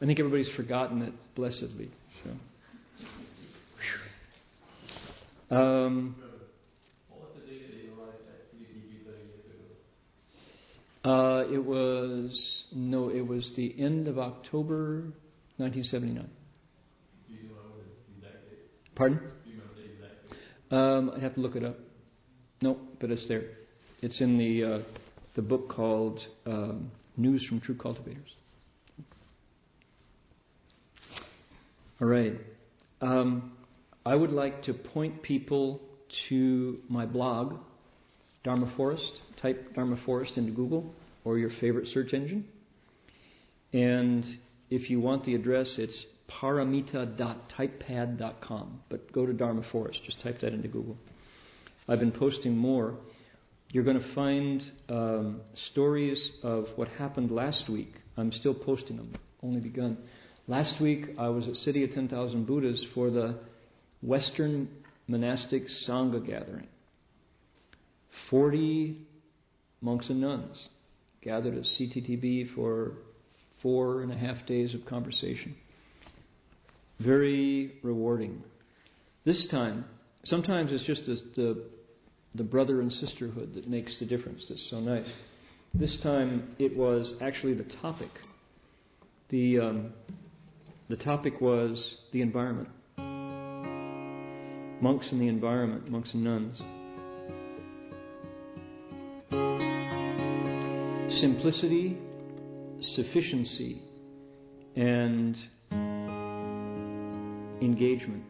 I think everybody's forgotten it blessedly. So. Um, uh, it was no, it was the end of October, 1979. Pardon? Um, I'd have to look it up. No, but it's there. It's in the uh, the book called um, News from True Cultivators. All right. Um, I would like to point people to my blog, Dharma Forest. Type Dharma Forest into Google or your favorite search engine. And if you want the address, it's paramita.typepad.com. But go to Dharma Forest. Just type that into Google. I've been posting more. You're going to find um, stories of what happened last week. I'm still posting them, only begun. Last week, I was at City of 10,000 Buddhas for the Western Monastic Sangha gathering. 40 monks and nuns gathered at CTTB for four and a half days of conversation. Very rewarding. This time, sometimes it's just the, the, the brother and sisterhood that makes the difference. That's so nice. This time, it was actually the topic. The um, the topic was the environment. Monks and the environment, monks and nuns. Simplicity, sufficiency, and engagement.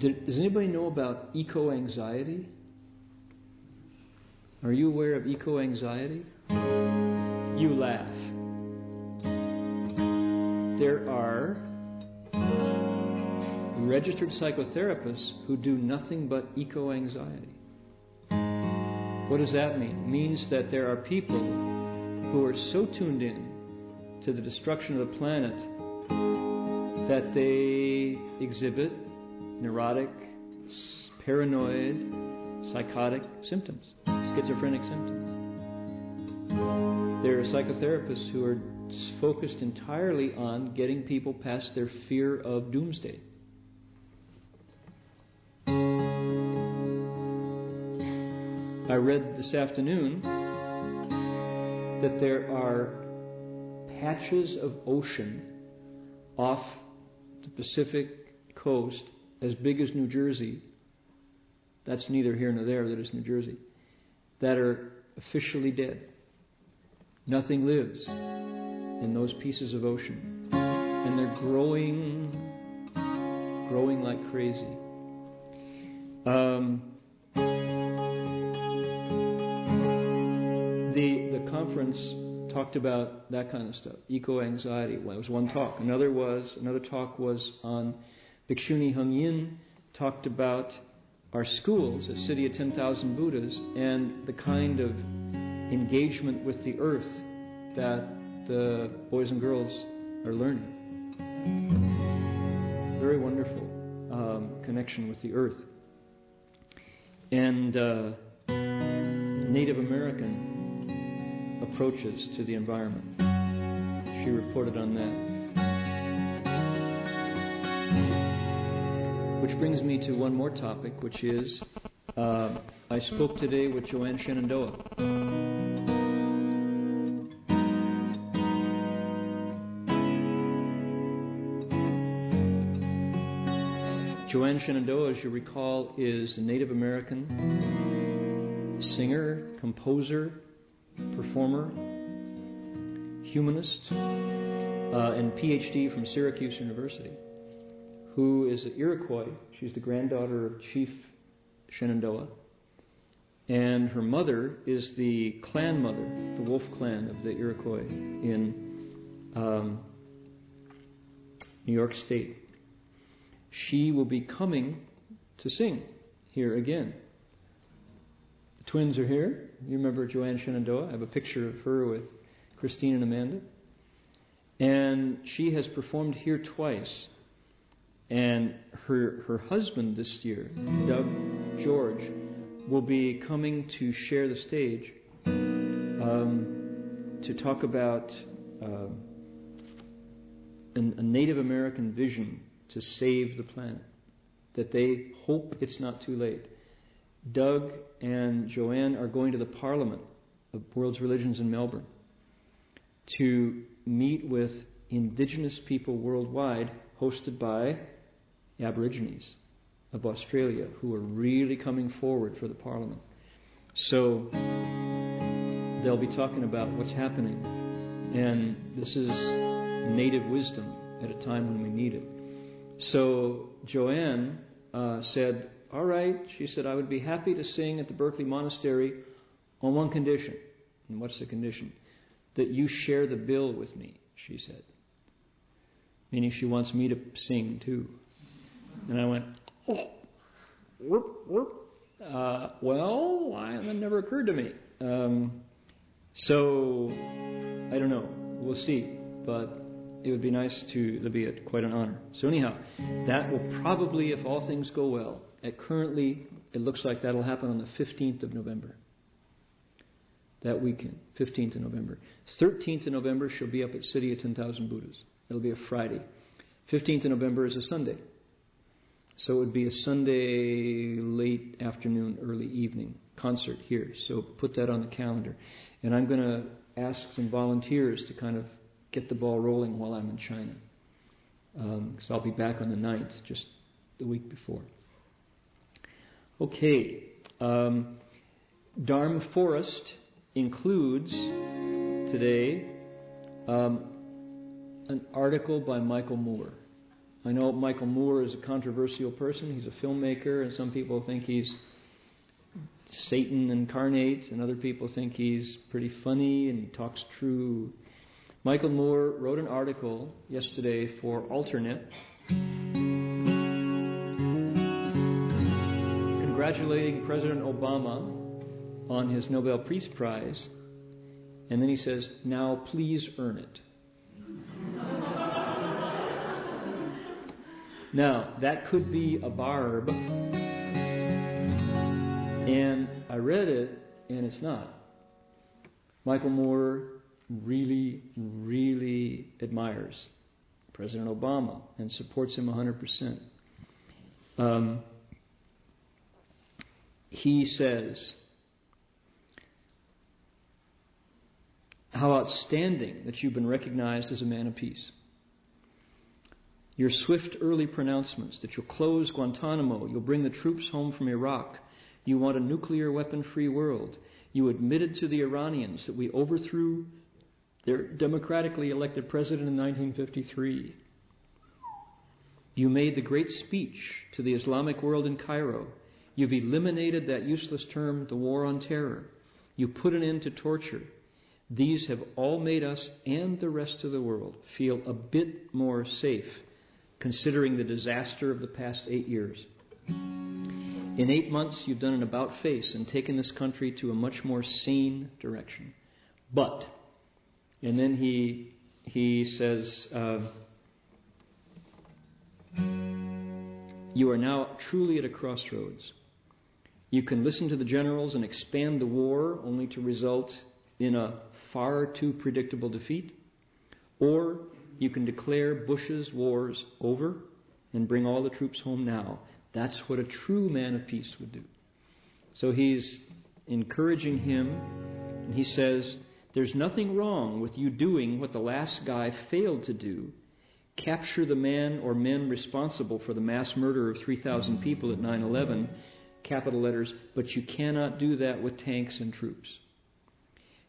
Does anybody know about eco anxiety? Are you aware of eco anxiety? You laugh. There are registered psychotherapists who do nothing but eco anxiety. What does that mean? It means that there are people who are so tuned in to the destruction of the planet that they exhibit neurotic, paranoid, psychotic symptoms, schizophrenic symptoms. There are psychotherapists who are focused entirely on getting people past their fear of doomsday. I read this afternoon that there are patches of ocean off the Pacific coast as big as New Jersey. That's neither here nor there, that is New Jersey. That are officially dead. Nothing lives in those pieces of ocean. And they're growing, growing like crazy. Um, conference talked about that kind of stuff, eco anxiety. Well, was one talk. Another was another talk was on Bhikshuni Heng Yin talked about our schools, a city of 10,000 Buddhas, and the kind of engagement with the earth that the boys and girls are learning. Very wonderful um, connection with the earth. And uh, Native American approaches to the environment. She reported on that. Which brings me to one more topic, which is uh, I spoke today with Joanne Shenandoah. Joanne Shenandoah, as you recall, is a Native American singer, composer, performer, humanist, uh, and PhD from Syracuse University, who is an Iroquois. She's the granddaughter of Chief Shenandoah. And her mother is the clan mother, the Wolf clan of the Iroquois in um, New York State she will be coming to sing here again. Twins are here. You remember Joanne Shenandoah? I have a picture of her with Christine and Amanda. And she has performed here twice. And her, her husband this year, Doug George, will be coming to share the stage um, to talk about uh, an, a Native American vision to save the planet, that they hope it's not too late. Doug and Joanne are going to the Parliament of World's Religions in Melbourne to meet with Indigenous people worldwide, hosted by Aborigines of Australia, who are really coming forward for the Parliament. So they'll be talking about what's happening. And this is native wisdom at a time when we need it. So Joanne uh, said, All right. She said, I would be happy to sing at the Berkeley Monastery on one condition. And what's the condition? That you share the bill with me, she said. Meaning she wants me to sing too. And I went, oh, whoop, whoop. Uh, well, I, that never occurred to me. Um, so, I don't know. We'll see. But it would be nice to, it'd be a, quite an honor. So, anyhow, that will probably, if all things go well, at currently, it looks like that'll happen on the 15th of November. That weekend, 15th of November. 13th of November, she'll be up at City of 10,000 Buddhas. It'll be a Friday. 15th of November is a Sunday. So it would be a Sunday late afternoon, early evening concert here. So put that on the calendar. And I'm going to ask some volunteers to kind of get the ball rolling while I'm in China. Because um, I'll be back on the 9th, just the week before. Okay. Um, Dharma Forest includes today um, an article by Michael Moore. I know Michael Moore is a controversial person. He's a filmmaker, and some people think he's Satan incarnate, and other people think he's pretty funny and talks true Michael Moore wrote an article yesterday for Alternet congratulating President Obama on his Nobel Peace Prize, and then he says, Now please earn it. *laughs* Now, that could be a barb, and I read it, and it's not. Michael Moore really, really admires President Obama and supports him 100%. Um, he says, How outstanding that you've been recognized as a man of peace. Your swift early pronouncements that you'll close Guantanamo, you'll bring the troops home from Iraq, you want a nuclear weapon free world, you admitted to the Iranians that we overthrew their democratically elected president in 1953. You made the great speech to the Islamic world in Cairo. You've eliminated that useless term, the war on terror. You put an end to torture. These have all made us and the rest of the world feel a bit more safe, considering the disaster of the past eight years. In eight months, you've done an about face and taken this country to a much more sane direction. But, and then he he says, uh, you are now truly at a crossroads. You can listen to the generals and expand the war only to result in a far too predictable defeat, or you can declare Bush's wars over and bring all the troops home now. That's what a true man of peace would do. So he's encouraging him, and he says, There's nothing wrong with you doing what the last guy failed to do capture the man or men responsible for the mass murder of 3,000 people at 9 11, capital letters, but you cannot do that with tanks and troops.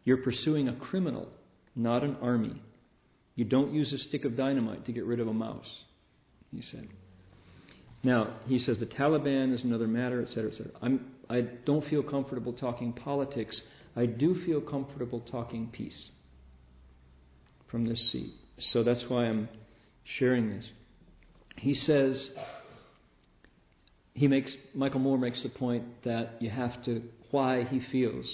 You're pursuing a criminal, not an army. You don't use a stick of dynamite to get rid of a mouse, he said. Now, he says the Taliban is another matter, etc., etc. I'm, I don't feel comfortable talking politics. I do feel comfortable talking peace from this seat. So that's why I'm sharing this. He says, he makes, Michael Moore makes the point that you have to, why he feels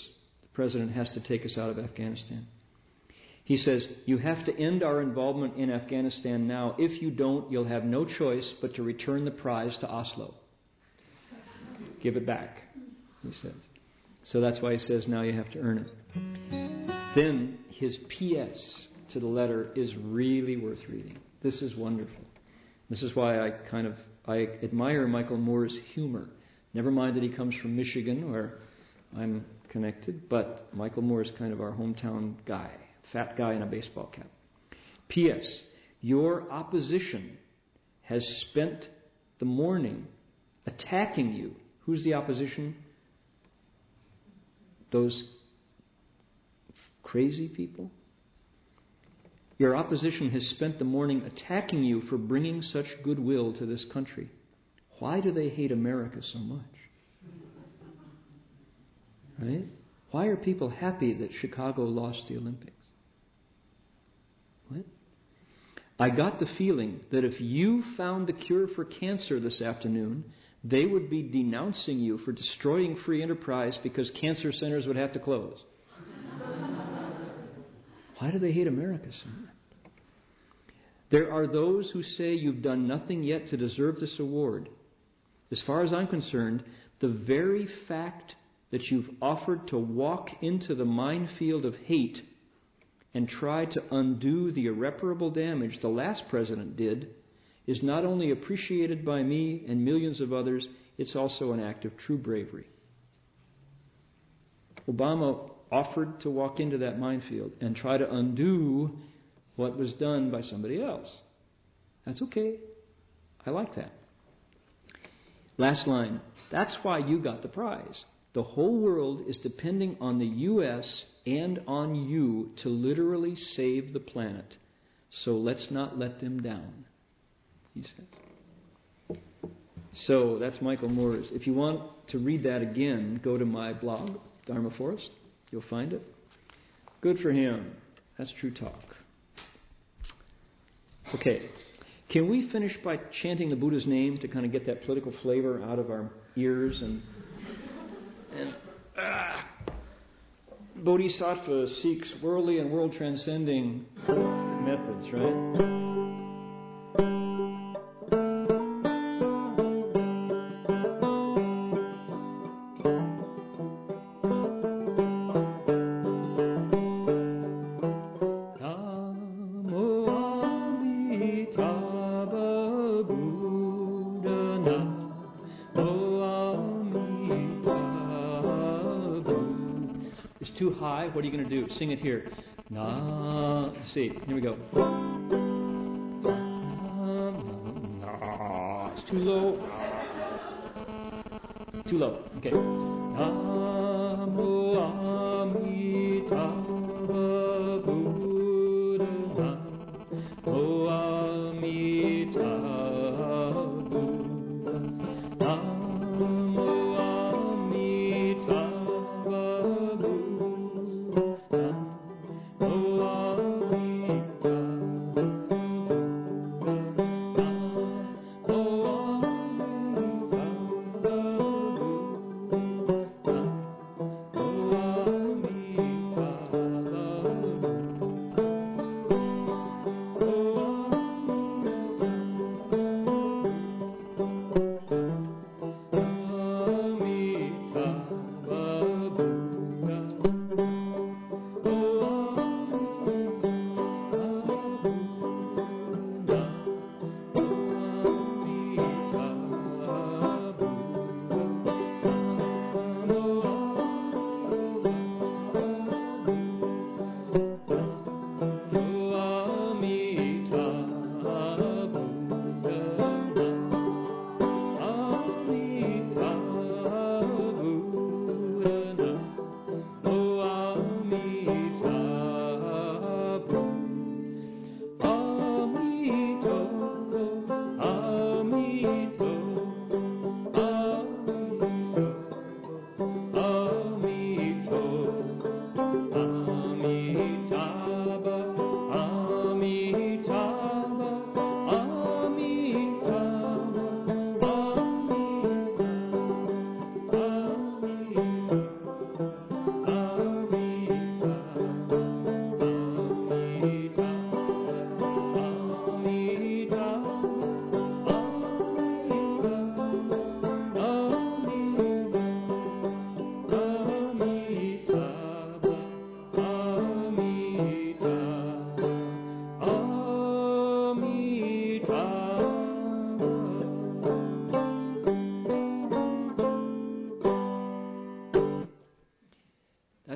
the president has to take us out of Afghanistan. He says, You have to end our involvement in Afghanistan now. If you don't, you'll have no choice but to return the prize to Oslo. Give it back, he says. So that's why he says now you have to earn it. Then his PS to the letter is really worth reading. This is wonderful. This is why I kind of I admire Michael Moore's humor. Never mind that he comes from Michigan, where I'm connected, but Michael Moore is kind of our hometown guy, fat guy in a baseball cap. P.S. Your opposition has spent the morning attacking you. Who's the opposition? Those crazy people? Your opposition has spent the morning attacking you for bringing such goodwill to this country. Why do they hate America so much? Right? Why are people happy that Chicago lost the Olympics? What? I got the feeling that if you found the cure for cancer this afternoon, they would be denouncing you for destroying free enterprise because cancer centers would have to close. Why do they hate America so much? There are those who say you've done nothing yet to deserve this award. As far as I'm concerned, the very fact that you've offered to walk into the minefield of hate and try to undo the irreparable damage the last president did is not only appreciated by me and millions of others, it's also an act of true bravery. Obama offered to walk into that minefield and try to undo what was done by somebody else. That's okay. I like that. Last line. That's why you got the prize. The whole world is depending on the U.S. and on you to literally save the planet. So let's not let them down, he said. So that's Michael Moore's. If you want to read that again, go to my blog, Dharma Forest. You'll find it. Good for him. That's true talk. Okay. Can we finish by chanting the Buddha's name to kind of get that political flavor out of our ears and and ah, Bodhisattva seeks worldly and world transcending methods, right? What are you going to do? Sing it here. Na. See, here we go. Na, It's too low. Too low. Okay.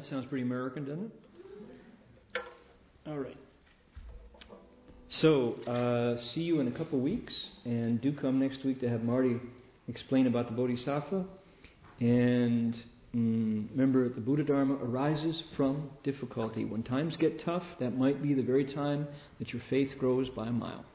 Sounds pretty American, doesn't it? All right. So, uh, see you in a couple weeks, and do come next week to have Marty explain about the Bodhisattva. And mm, remember, the Buddha Dharma arises from difficulty. When times get tough, that might be the very time that your faith grows by a mile.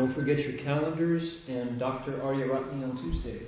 Don't forget your calendars and Dr. Ariyaratne on Tuesday.